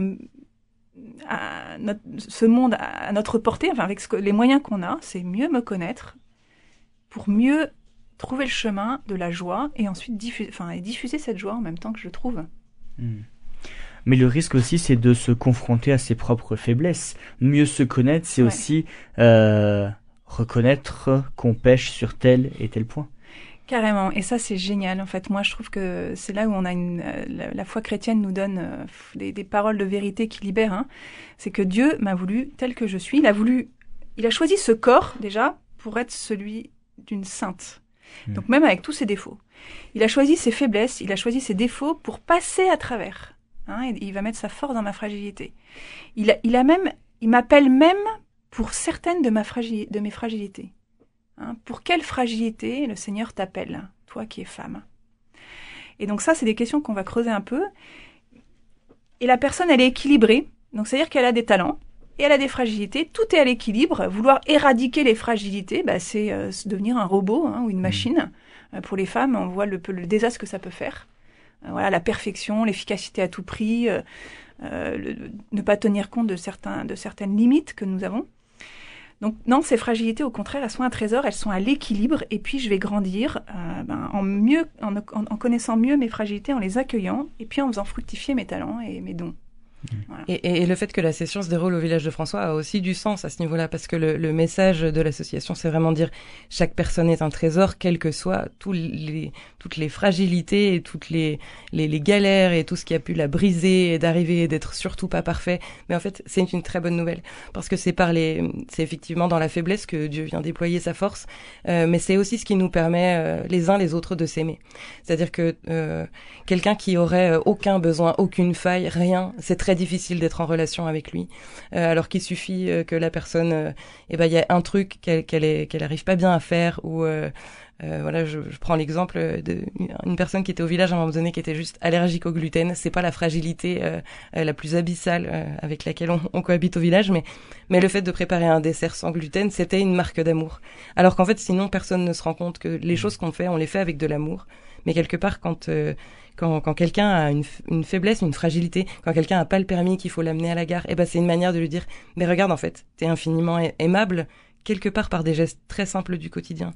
à notre, ce monde à notre portée, enfin avec ce les moyens qu'on a, c'est mieux me connaître pour mieux trouver le chemin de la joie et ensuite diffuser, enfin, et diffuser cette joie en même temps que je trouve. Mmh. Mais le risque aussi, c'est de se confronter à ses propres faiblesses. Mieux se connaître, c'est ouais. aussi euh, reconnaître qu'on pêche sur tel et tel point. Carrément, et ça c'est génial. En fait, moi je trouve que c'est là où on a une la, la foi chrétienne nous donne euh, des, des, paroles de vérité qui libèrent. Hein. C'est que Dieu m'a voulu tel que je suis. Il a voulu, il a choisi ce corps déjà pour être celui d'une sainte. Mmh. Donc même avec tous ses défauts, il a choisi ses faiblesses, il a choisi ses défauts pour passer à travers. Hein, et il va mettre sa force dans ma fragilité. Il a, il a même, il m'appelle même pour certaines de, ma de mes fragilités. Hein, pour quelle fragilité le Seigneur t'appelle, toi qui es femme? Et donc ça, c'est des questions qu'on va creuser un peu. Et la personne, elle est équilibrée. Donc c'est-à-dire qu'elle a des talents et elle a des fragilités. Tout est à l'équilibre. Vouloir éradiquer les fragilités, bah, c'est euh, devenir un robot hein, ou une machine. Euh, pour les femmes, on voit le, le désastre que ça peut faire. Euh, voilà, la perfection, l'efficacité à tout prix, euh, le, ne pas tenir compte de, certains, de certaines limites que nous avons. Donc non, ces fragilités, au contraire, elles sont un trésor, elles sont à l'équilibre, et puis je vais grandir euh, ben, en, mieux, en, en, connaissant mieux mes fragilités, en les accueillant, et puis en faisant fructifier mes talents et mes dons. Voilà. Et, et, le fait que la session se déroule au village de François a aussi du sens à ce niveau-là, parce que le, le message de l'association, c'est vraiment dire chaque personne est un trésor, quelles que soient tous les, toutes les fragilités et toutes les, les, les, galères et tout ce qui a pu la briser et d'arriver et d'être surtout pas parfait. Mais en fait, c'est une très bonne nouvelle, parce que c'est par les, c'est effectivement dans la faiblesse que Dieu vient déployer sa force, euh, mais c'est aussi ce qui nous permet euh, les uns les autres de s'aimer. C'est-à-dire que euh, quelqu'un qui aurait aucun besoin, aucune faille, rien, c'est très difficile d'être en relation avec lui, euh, alors qu'il suffit euh, que la personne, euh, eh ben il y a un truc qu'elle qu'elle qu'elle arrive pas bien à faire ou euh, voilà, je, je prends l'exemple d'une personne qui était au village à un moment donné qui était juste allergique au gluten. C'est pas la fragilité la plus abyssale avec laquelle on, on, cohabite au village, mais mais le fait de préparer un dessert sans gluten, c'était une marque d'amour. Alors qu'en fait, sinon personne ne se rend compte que les choses qu'on fait, on les fait avec de l'amour. Mais quelque part, quand quand, quelqu'un a une, faiblesse, une fragilité, quand quelqu'un a pas le permis, qu'il faut l'amener à la gare, eh ben c'est une manière de lui dire, mais regarde en fait, t'es infiniment aimable quelque part par des gestes très simples du quotidien.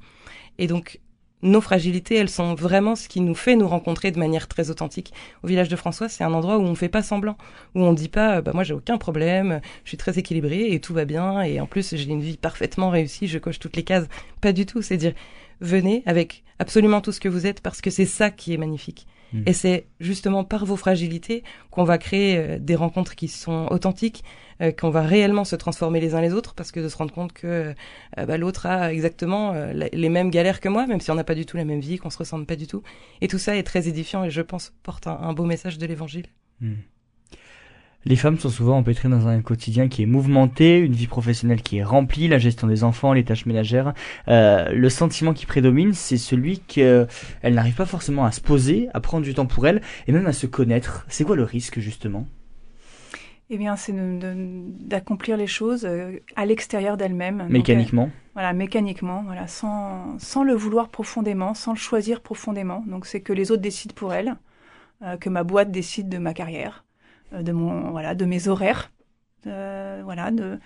Et donc nos fragilités, elles sont vraiment ce qui nous fait nous rencontrer de manière très authentique. Au village de François, c'est un endroit où on fait pas semblant, où on dit pas, bah moi j'ai aucun problème, je suis très équilibré et tout va bien et en plus j'ai une vie parfaitement réussie, je coche toutes les cases. Pas du tout, c'est dire venez avec absolument tout ce que vous êtes parce que c'est ça qui est magnifique. Mm. Et c'est justement par vos fragilités qu'on va créer euh, des rencontres qui sont authentiques, euh, qu'on va réellement se transformer les uns les autres, parce que de se rendre compte que euh, bah, l'autre a exactement les mêmes galères que moi, même si on n'a pas du tout la même vie, qu'on se ressemble pas du tout. Et tout ça est très édifiant et je pense porte un, beau message de l'Évangile. Mm. Les femmes sont souvent empêtrées dans un quotidien qui est mouvementé, une vie professionnelle qui est remplie, la gestion des enfants, les tâches ménagères. Euh, le sentiment qui prédomine, c'est celui qu'elle n'arrive pas forcément à se poser, à prendre du temps pour elle, et même à se connaître. C'est quoi le risque justement? Eh bien, c'est d'accomplir les choses euh, à l'extérieur d'elle-même. Mécaniquement. Euh, voilà, mécaniquement, voilà, sans, sans le vouloir profondément, sans le choisir profondément. Donc, c'est que les autres décident pour elle, euh, que ma boîte décide de ma carrière, euh, de mon voilà de mes horaires euh, voilà de,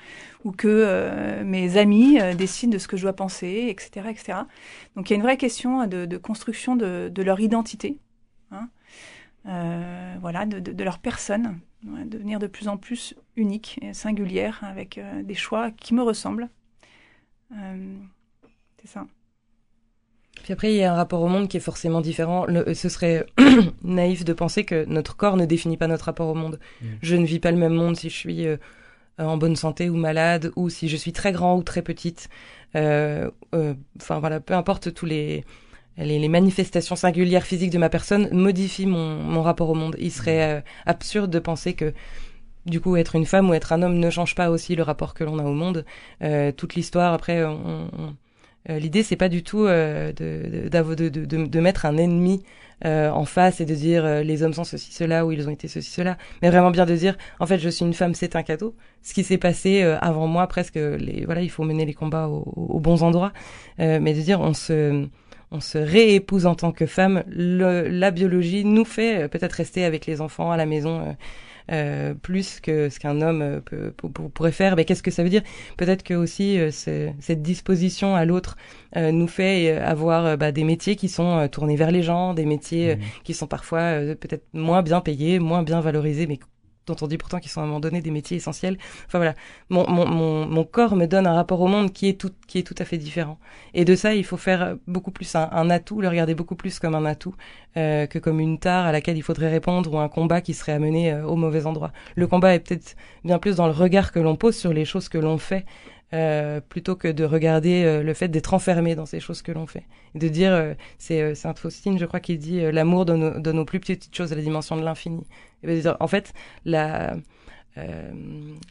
ou que euh, mes amis décident de ce que je dois penser etc etc donc il y a une vraie question de, construction de, leur identité hein, voilà de, leur personne devenir de plus en plus unique et singulière avec des choix qui me ressemblent. C'est ça puis après, il y a un rapport au monde qui est forcément différent. Le, ce serait naïf de penser que notre corps ne définit pas notre rapport au monde. Mm. Je ne vis pas le même monde si je suis euh, en bonne santé ou malade, ou si je suis très grand ou très petite. Euh, euh, enfin voilà, peu importe tous les, les, les, manifestations singulières physiques de ma personne modifient mon, mon rapport au monde. Il serait absurde de penser que du coup, être une femme ou être un homme ne change pas aussi le rapport que l'on a au monde. toute l'histoire, après, on, on euh, l'idée, c'est pas du tout euh, de, de, de, de, mettre un ennemi euh, en face et de dire les hommes sont ceci, cela ou ils ont été ceci, cela, mais vraiment bien de dire en fait je suis une femme, c'est un cadeau. Ce qui s'est passé avant moi, presque, les, voilà, il faut mener les combats aux, bons endroits, mais de dire on se on se réépouse en tant que femme. Le, la biologie nous fait peut-être rester avec les enfants à la maison euh, plus que ce qu'un homme euh, peut, pourrait faire. Mais qu'est-ce que ça veut dire? Peut-être que aussi euh, cette disposition à l'autre nous fait avoir bah, des métiers qui sont tournés vers les gens, des métiers mmh. qui sont parfois peut-être moins bien payés, moins bien valorisés, mais dont on dit pourtant qu'ils sont à un moment donné des métiers essentiels. Enfin voilà, mon, mon, mon, mon, corps me donne un rapport au monde qui est tout qui est tout à fait différent. Et de ça, il faut faire beaucoup plus un, un atout, le regarder beaucoup plus comme un atout euh, que comme une tare à laquelle il faudrait répondre ou un combat qui serait amené euh, au mauvais endroit. Le combat est peut-être bien plus dans le regard que l'on pose sur les choses que l'on fait euh, plutôt que de regarder euh, le fait d'être enfermé dans ces choses que l'on fait. Et de dire, euh, c'est Sainte Faustine, je crois, qui dit l'amour donne, donne, plus petites choses à la dimension de l'infini. En fait, la, euh,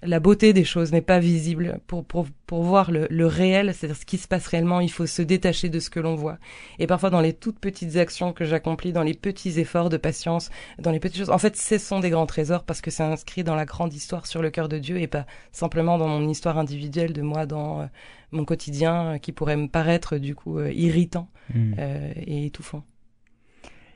la beauté des choses n'est pas visible. Pour, pour, pour voir le, le réel, c'est-à-dire ce qui se passe réellement, il faut se détacher de ce que l'on voit. Et parfois, dans les toutes petites actions que j'accomplis, dans les petits efforts de patience, dans les petites choses, en fait, ce sont des grands trésors parce que c'est inscrit dans la grande histoire sur le cœur de Dieu et pas simplement dans mon histoire individuelle de moi, dans euh, mon quotidien qui pourrait me paraître du coup euh, irritant mmh. et étouffant.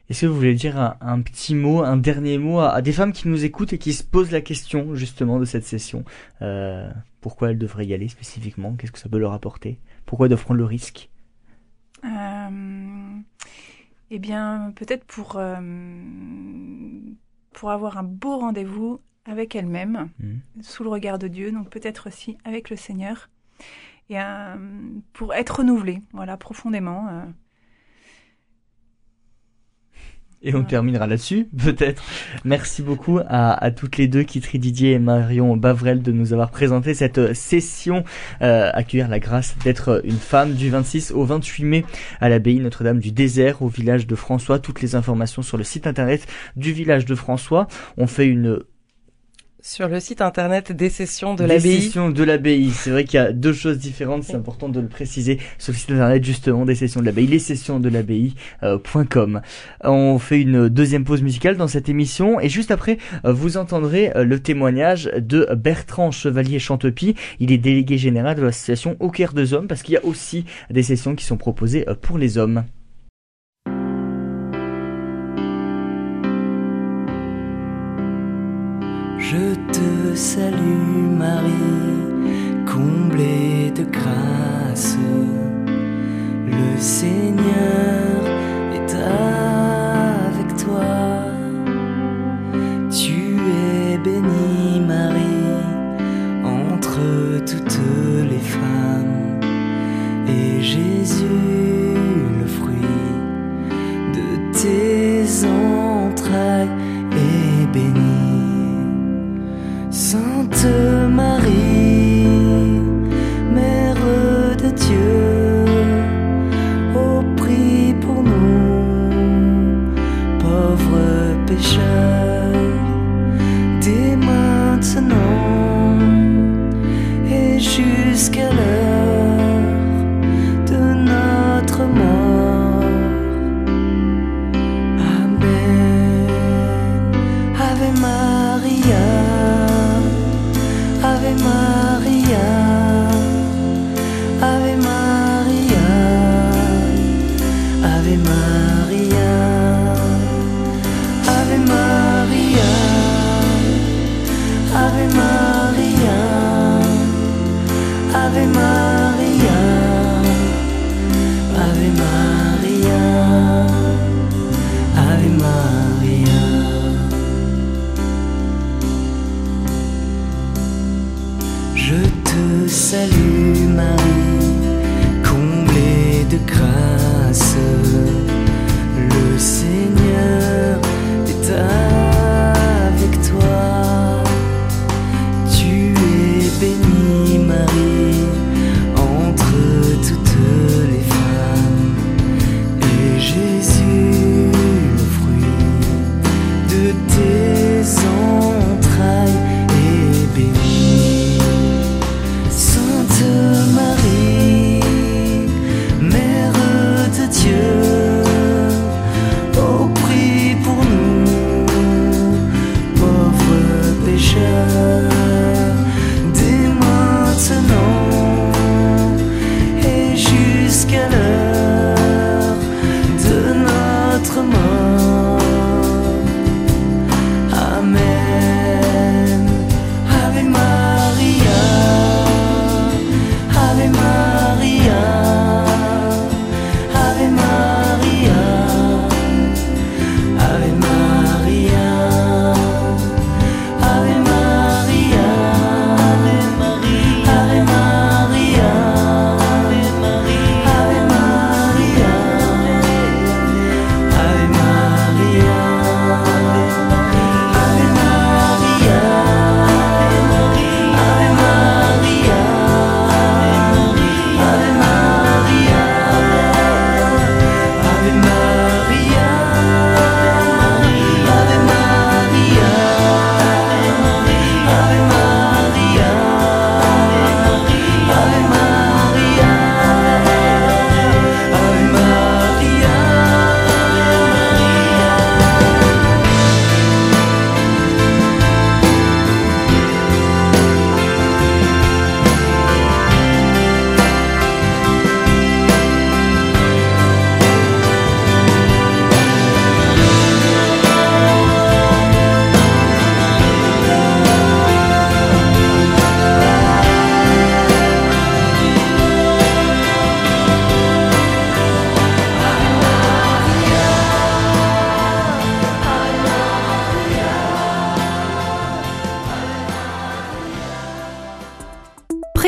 Est-ce que vous voulez dire un, petit mot, un dernier mot à, des femmes qui nous écoutent et qui se posent la question justement de cette session? Euh, Pourquoi elles devraient y aller spécifiquement? Qu'est-ce que ça peut leur apporter? Pourquoi elles doivent prendre le risque? Euh, Eh bien, peut-être pour, euh, pour avoir un beau rendez-vous avec elles-mêmes, mmh. sous le regard de Dieu, donc peut-être aussi avec le Seigneur, et pour être renouvelées, voilà, profondément. Et on terminera là-dessus, peut-être. Merci beaucoup à, à, toutes les deux, Kitri Didier et Marion Bavrel, de nous avoir présenté cette session, euh, accueillir la grâce d'être une femme du 26 au 28 mai à l'abbaye Notre-Dame du Désert, au village de François. Toutes les informations sur le site internet du village de François. On fait une sur le site internet des sessions de l'abbaye. Des sessions de l'abbaye. C'est vrai qu'il y a deux choses différentes. C'est important de le préciser sur le site internet justement des sessions de l'abbaye. Les sessions de l'abbaye.com. Euh, On fait une deuxième pause musicale dans cette émission et juste après, euh, vous entendrez euh, le témoignage de Bertrand Chevalier Chantepie. Il est délégué général de l'association Au Caire deux Hommes parce qu'il y a aussi des sessions qui sont proposées pour les hommes. Je te salue Marie, comblée de grâce. Le Seigneur est avec toi. Tu es bénie Marie entre toutes les femmes. Et Jésus, le fruit de tes enfants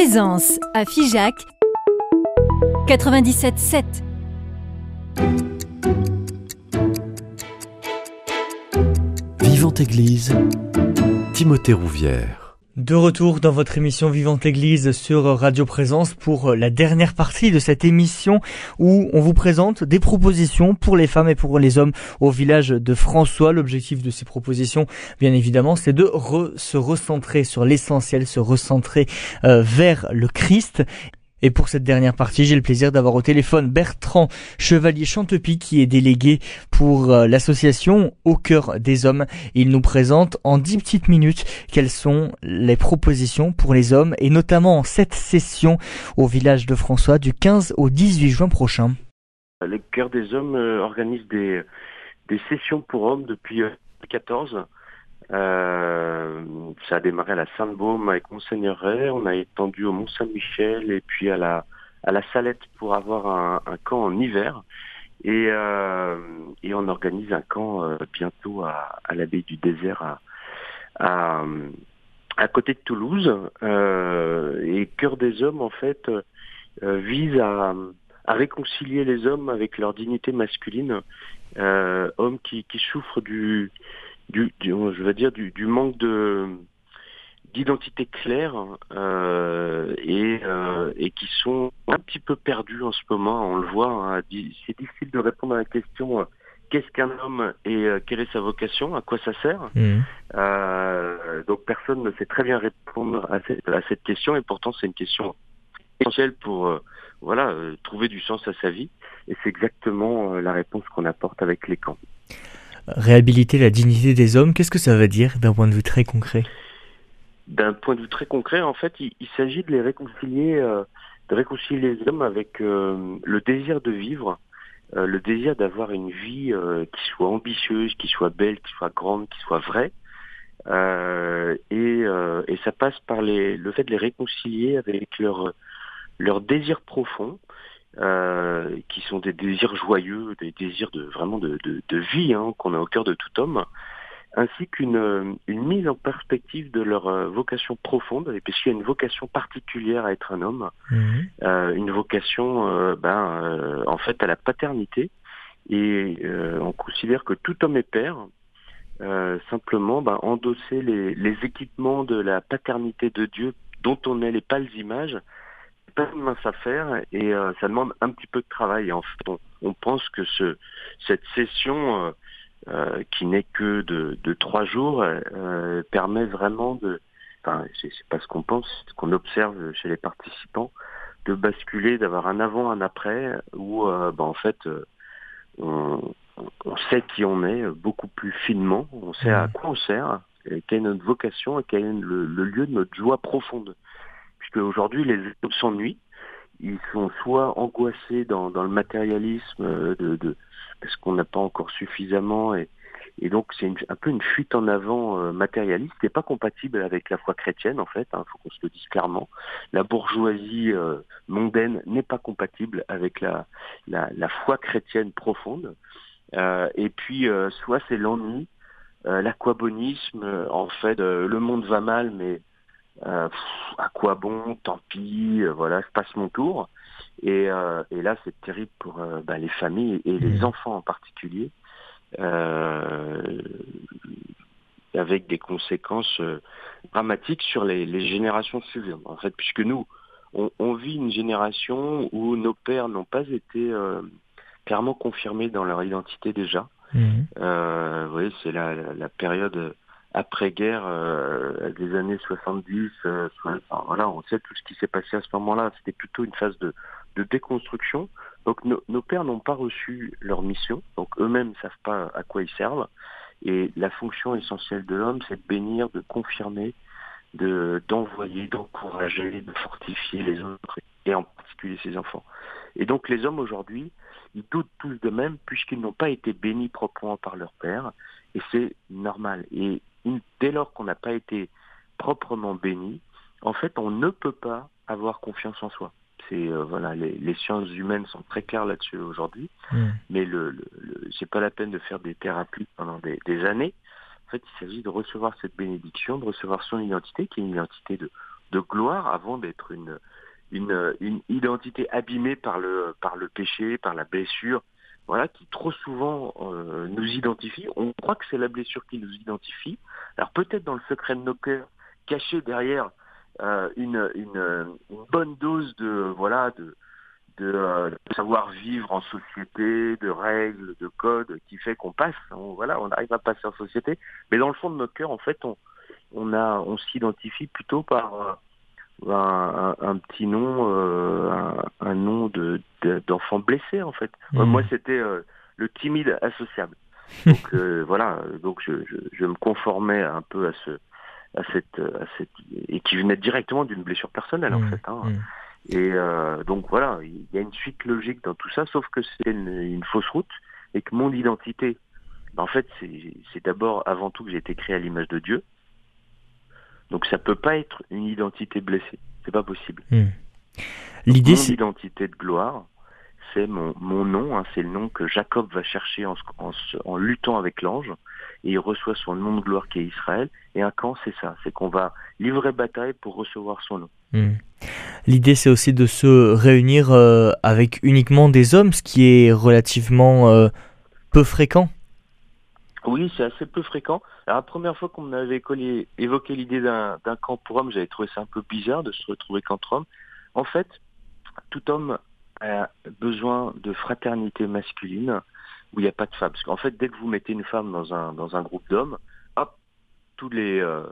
Présence à Figeac 97.7. Vivante Église, Timothée Rouvière. De retour dans votre émission Vivante Église sur Radio Présence pour la dernière partie de cette émission où on vous présente des propositions pour les femmes et pour les hommes au village de François. L'objectif de ces propositions, bien évidemment, c'est de re- se recentrer sur l'essentiel, se recentrer euh, vers le Christ. Et pour cette dernière partie, j'ai le plaisir d'avoir au téléphone Bertrand Chevalier Chantepie qui est délégué pour euh, l'association Au cœur des hommes. Il nous présente en dix petites minutes quelles sont les propositions pour les hommes et notamment en cette session au village de François du 15 au 18 juin prochain. Le Cœur des Hommes euh, organise des, des sessions pour hommes depuis euh, 2014. Euh, ça a démarré à la Sainte-Baume avec Monseigneur Ray, on a étendu au Mont-Saint-Michel et puis à la, à la Salette pour avoir un, camp en hiver. Et, euh, et on organise un camp euh, bientôt à, à l'abbaye du désert à, à, côté de Toulouse. Euh, et Cœur des Hommes, en fait, vise à, à réconcilier les hommes avec leur dignité masculine, hommes qui, qui souffrent du, du, du- je veux dire, du, du manque de d'identité claire euh, et, euh, et qui sont un petit peu perdus en ce moment. On le voit, hein, c'est difficile de répondre à la question euh, qu'est-ce qu'un homme et quelle est sa vocation, à quoi ça sert. Euh, donc personne ne sait très bien répondre à cette, à cette question et pourtant c'est une question essentielle pour voilà trouver du sens à sa vie et c'est exactement la réponse qu'on apporte avec les camps. Réhabiliter la dignité des hommes, qu'est-ce que ça veut dire d'un point de vue très concret? D'un point de vue très concret, en fait, il, s'agit de les réconcilier, euh, de réconcilier les hommes avec euh, le désir de vivre, euh, le désir d'avoir une vie qui soit ambitieuse, qui soit belle, qui soit grande, qui soit vraie. Et, ça passe par le fait de les réconcilier avec leur désir profond euh, qui sont des désirs joyeux, des désirs de vraiment de, de, de vie hein, qu'on a au cœur de tout homme, ainsi qu'une une mise en perspective de leur euh, vocation profonde, et puisqu'il y a une vocation particulière à être un homme, Mhm. euh, une vocation euh, ben, euh, en fait à la paternité, et euh, on considère que tout homme est père, euh, simplement ben, endosser les, les équipements de la paternité de Dieu dont on est les pâles images, c'est pas une mince affaire et euh, ça demande un petit peu de travail. En fait, on, on pense que ce, cette session euh, euh, qui n'est que de, de trois jours euh, permet vraiment de, enfin c'est pas ce qu'on pense, c'est ce qu'on observe chez les participants, de basculer, d'avoir un avant, un après, où ben, en fait on, on sait qui on est beaucoup plus finement, on sait à quoi on sert, et quelle est notre vocation et quel est le, le lieu de notre joie profonde. Puisque aujourd'hui les hommes s'ennuient, ils sont soit angoissés dans, le matérialisme euh, de, de parce qu'on n'a pas encore suffisamment et, et donc c'est un peu une fuite en avant euh, matérialiste qui n'est pas compatible avec la foi chrétienne en fait, il faut qu'on se le dise clairement. La bourgeoisie euh, mondaine n'est pas compatible avec la, la, la foi chrétienne profonde. Euh, et puis soit c'est l'ennui, l'aquabonisme, en fait le monde va mal mais euh, pff, à quoi bon, tant pis, euh, voilà, je passe mon tour. Et, euh, et là, c'est terrible pour bah, les familles et les Mhm. enfants en particulier, avec des conséquences dramatiques sur les, les générations suivantes. En fait, puisque nous, on, on vit une génération où nos pères n'ont pas été clairement confirmés dans leur identité déjà. Euh, vous voyez, c'est la, la, la période après-guerre euh, des années 70. euh, voilà, on sait tout ce qui s'est passé à ce moment-là. C'était plutôt une phase de, de déconstruction. Donc nos, nos pères n'ont pas reçu leur mission, donc eux-mêmes ne savent pas à quoi ils servent. Et la fonction essentielle de l'homme, c'est de bénir, de confirmer, de d'envoyer, d'encourager, de fortifier les autres, et en particulier ses enfants. Et donc les hommes aujourd'hui, ils doutent tous d'eux-mêmes puisqu'ils n'ont pas été bénis proprement par leur père, et c'est normal. Et une- dès lors qu'on n'a pas été proprement béni, en fait, on ne peut pas avoir confiance en soi. C'est euh, voilà, les, les sciences humaines sont très claires là-dessus aujourd'hui Mhm. mais le, le, le- c'est pas la peine de faire des thérapies pendant des, des années. En fait, il s'agit de recevoir cette bénédiction, de recevoir son identité, qui est une identité de, de gloire, avant d'être une, une, une identité abîmée par le, par le péché, par la blessure, voilà, qui trop souvent euh, nous identifie. On croit que c'est la blessure qui nous identifie. Alors peut-être dans le secret de nos cœurs, caché derrière euh, une, une, bonne dose de voilà euh, de savoir vivre en société, de règles, de codes qui fait qu'on passe, on, voilà, on arrive à passer en société. Mais dans le fond de notre cœur, en fait, on, on a, on s'identifie plutôt par un, un- un petit nom, euh, un, un nom de de- d'enfant blessé, en fait. Euh, Mhm. Moi, c'était euh, le timide associable. Donc euh, voilà, donc je, je, je me conformais un peu à ce, à cette, à cette, et qui venait directement d'une blessure personnelle, en Mhm. fait. hein. Mhm. Et donc voilà, il y a une suite logique dans tout ça, sauf que c'est une, une fausse route et que mon identité, ben, en fait, c'est d'abord, avant tout, que j'ai été créé à l'image de Dieu. Donc ça peut pas être une identité blessée, c'est pas possible. Mhm. L'idée, Mon c'est. identité de gloire, c'est mon, mon nom, hein, c'est le nom que Jacob va chercher en, en, luttant avec l'ange, et il reçoit son nom de gloire qui est Israël. Et un camp, c'est ça, c'est qu'on va livrer bataille pour recevoir son nom. Mhm. L'idée, c'est aussi de se réunir euh, avec uniquement des hommes, ce qui est relativement euh, peu fréquent. Oui, c'est assez peu fréquent. La première fois qu'on m'avait évoqué l'idée d'un camp pour hommes, j'avais trouvé ça un peu bizarre de se retrouver qu'entre hommes. En fait, tout homme a besoin de fraternité masculine où il n'y a pas de femme. Parce qu'en fait, dès que vous mettez une femme dans un, groupe d'hommes, hop, euh,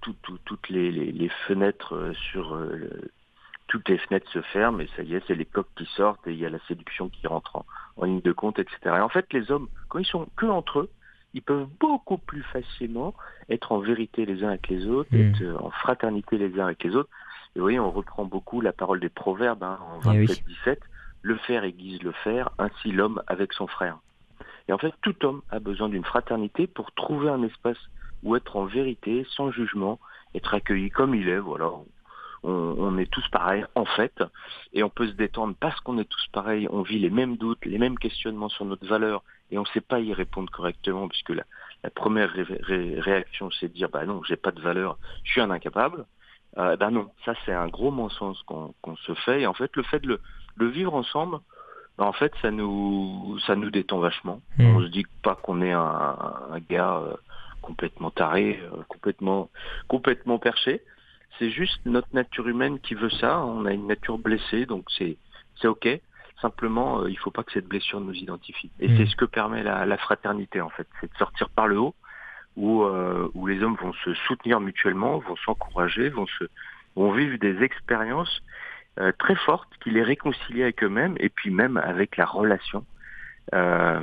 tout- tout- toutes les, fenêtres euh, sur... euh, toutes les fenêtres se ferment et ça y est, c'est les coques qui sortent et il y a la séduction qui rentre en, en ligne de compte, etc. Et en fait, les hommes, quand ils sont que entre eux, ils peuvent beaucoup plus facilement être en vérité les uns avec les autres, Mm. être euh, en fraternité les uns avec les autres. Et vous voyez, on reprend beaucoup la parole des proverbes hein, en Eh oui. 27-17. Le fer aiguise le fer, ainsi l'homme avec son frère. Et en fait, tout homme a besoin d'une fraternité pour trouver un espace où être en vérité, sans jugement, être accueilli comme il est, voilà. on, on est tous pareils en fait, et on peut se détendre parce qu'on est tous pareils, on vit les mêmes doutes, les mêmes questionnements sur notre valeur, et on ne sait pas y répondre correctement, puisque la, la première ré- ré- réaction c'est de dire bah non, j'ai pas de valeur, je suis un incapable. Euh, ben non, ça c'est un gros mensonge qu'on se fait, et en fait le fait de le, de vivre ensemble, ben, en fait ça nous ça nous détend vachement. Mm. On se dit pas qu'on est un, un gars euh, complètement taré, euh, complètement complètement perché. C'est juste notre nature humaine qui veut ça. On a une nature blessée, donc c'est c'est ok. Simplement, euh, il faut pas que cette blessure nous identifie. Et Mm. c'est ce que permet la, la fraternité en fait, c'est de sortir par le haut, où euh, où les hommes vont se soutenir mutuellement, vont s'encourager, vont se vont vivre des expériences euh, très fortes qui les réconcilient avec eux-mêmes et puis même avec la relation. Euh,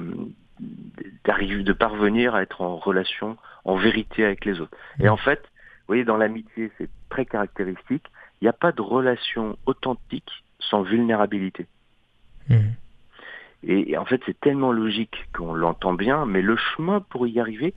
d'arriver de parvenir à être en relation en vérité avec les autres. Et en fait, vous voyez, dans l'amitié, c'est très caractéristique. Il n'y a pas de relation authentique sans vulnérabilité. Mhm. Et, en fait, c'est tellement logique qu'on l'entend bien, mais le chemin pour y arriver,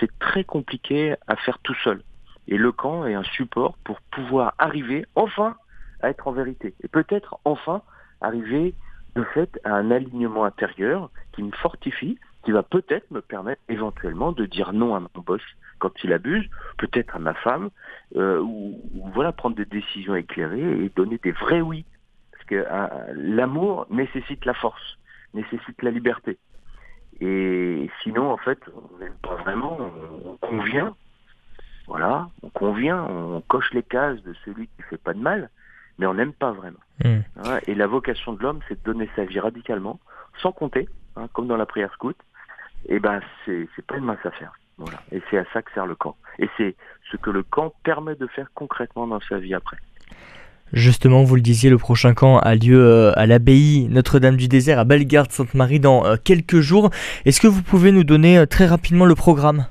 c'est très compliqué à faire tout seul. Et le camp est un support pour pouvoir arriver enfin à être en vérité. Et peut-être enfin arriver de fait à un alignement intérieur qui me fortifie, qui va peut-être me permettre éventuellement de dire non à mon boss quand il abuse, peut-être à ma femme, euh, ou voilà prendre des décisions éclairées et donner des vrais oui. Parce que euh, l'amour nécessite la force, nécessite la liberté. Et sinon, en fait, on n'aime pas vraiment, on, on convient, voilà, on convient, on coche les cases de celui qui fait pas de mal, mais on n'aime pas vraiment. Hein, et la vocation de l'homme, c'est de donner sa vie radicalement, sans compter, hein, comme dans la prière scout. Et ben, c'est c'est pas une mince affaire. Voilà. Et c'est à ça que sert le camp. Et c'est ce que le camp permet de faire concrètement dans sa vie après. Justement, vous le disiez, le prochain camp a lieu euh, à l'abbaye Notre-Dame du Désert à Bellegarde-Sainte-Marie dans euh, quelques jours. Est-ce que vous pouvez nous donner euh, très rapidement le programme?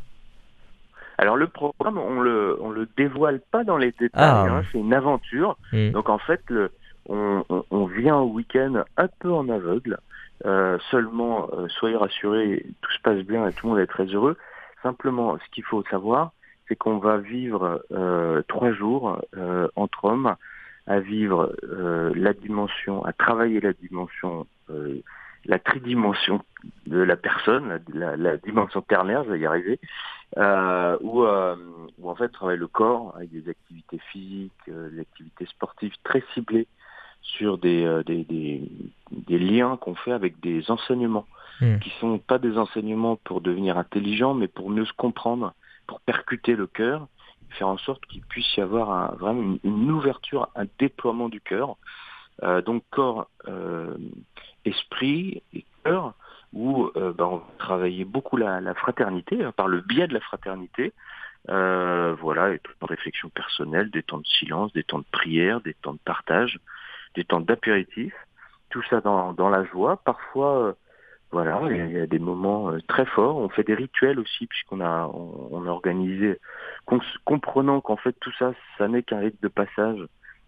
Alors le programme, on le on le dévoile pas dans les détails. Ah. hein, c'est une aventure. Mm. Donc en fait, le, on, on- on vient au week-end un peu en aveugle. Euh, seulement, euh, soyez rassurés, tout se passe bien et tout le monde est très heureux. Simplement, ce qu'il faut savoir, c'est qu'on va vivre euh, trois jours entre hommes à vivre euh, la dimension, à travailler la dimension, euh, la tridimension de la personne, la, dimension ternaire, je vais y arriver, euh, où, euh, où en fait travaille le corps avec des activités physiques, euh, des activités sportives très ciblées sur des, euh, des, des, des liens qu'on fait avec des enseignements Mm. qui sont pas des enseignements pour devenir intelligent, mais pour mieux se comprendre, pour percuter le cœur, faire en sorte qu'il puisse y avoir un- vraiment une, une ouverture, un déploiement du cœur. Euh, donc corps, euh, esprit et cœur, où euh, ben, on va travailler beaucoup la, la fraternité, hein, par le biais de la fraternité. Euh, voilà, et tout en réflexion personnelle, des temps de silence, des temps de prière, des temps de partage, des temps d'apéritif, tout ça dans, dans la joie. Parfois, euh, voilà, il y a- des moments euh, très forts. On fait des rituels aussi, puisqu'on a, on, on a organisé, comprenant qu'en fait tout ça, ça n'est qu'un rite de passage.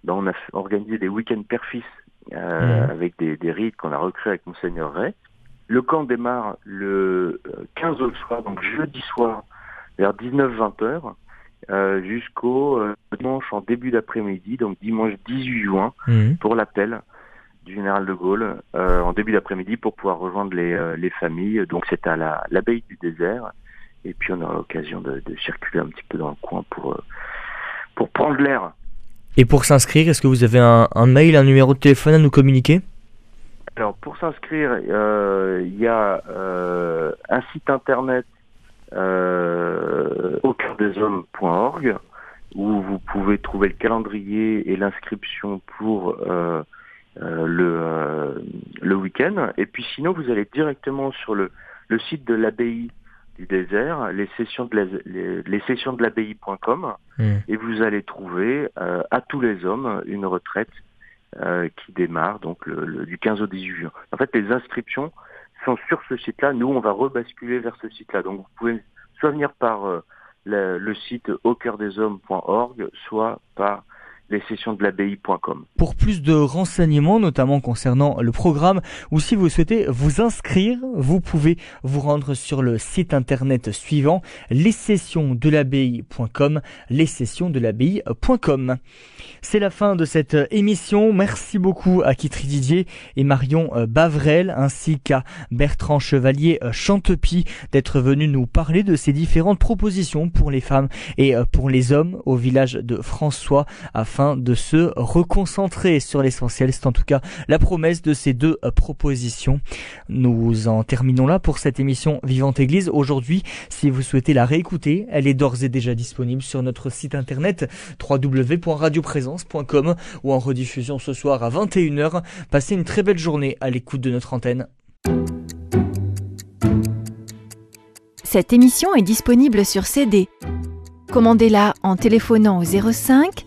Ben, on a organisé des week-ends père-fils euh, Mhm. avec des, des rites qu'on a recréés avec Monseigneur Ray. Le camp démarre le euh, 15 au soir, donc jeudi soir, vers 19-20 heures, euh, jusqu'au euh, dimanche en début d'après-midi, donc dimanche 18 juin, Mhm. pour l'appel du général de Gaulle euh, en début d'après-midi pour pouvoir rejoindre les, euh, les familles. Donc c'est à la- l'abbaye du désert. Et puis on aura l'occasion de, de circuler un petit peu dans le coin pour, euh, pour prendre l'air. Et pour s'inscrire, est-ce que vous avez un, un mail, un numéro de téléphone à nous communiquer? Alors pour s'inscrire, il y a un site internet au cœur des hommes.org où vous pouvez trouver le calendrier et l'inscription pour le, euh, le week-end. Et puis sinon, vous allez directement sur le, le site de l'abbaye du désert, les sessions de la- les, les sessions de l'abbaye.com, Mhm. et vous allez trouver euh, à tous les hommes une retraite euh, qui démarre donc le, le- du 15 au 18 juin. En fait, les inscriptions sont sur ce site-là. Nous, on va rebasculer vers ce site-là. Donc, vous pouvez soit venir par euh, le, le site au cœur des hommes.org, soit par les sessions de l'abbaye.com. Pour plus de renseignements, notamment concernant le programme, ou si vous souhaitez vous inscrire, vous pouvez vous rendre sur le site internet suivant, l'abbaye.com, l'abbaye.com. C'est la fin de cette émission. Merci beaucoup à Kitri Didier et Marion euh, Bavrel, ainsi qu'à Bertrand Chevalier euh, Chantepie d'être venus nous parler de ces différentes propositions pour les femmes et euh, pour les hommes au village de François de se reconcentrer sur l'essentiel. C'est en tout cas la promesse de ces deux propositions. Nous en terminons là pour cette émission Vivante Église. Aujourd'hui, si vous souhaitez la réécouter, elle est d'ores et déjà disponible sur notre site internet www.radioprésence.com ou en rediffusion ce soir à 21h. Passez une très belle journée à l'écoute de notre antenne. Cette émission est disponible sur CD. Commandez-la en téléphonant au 05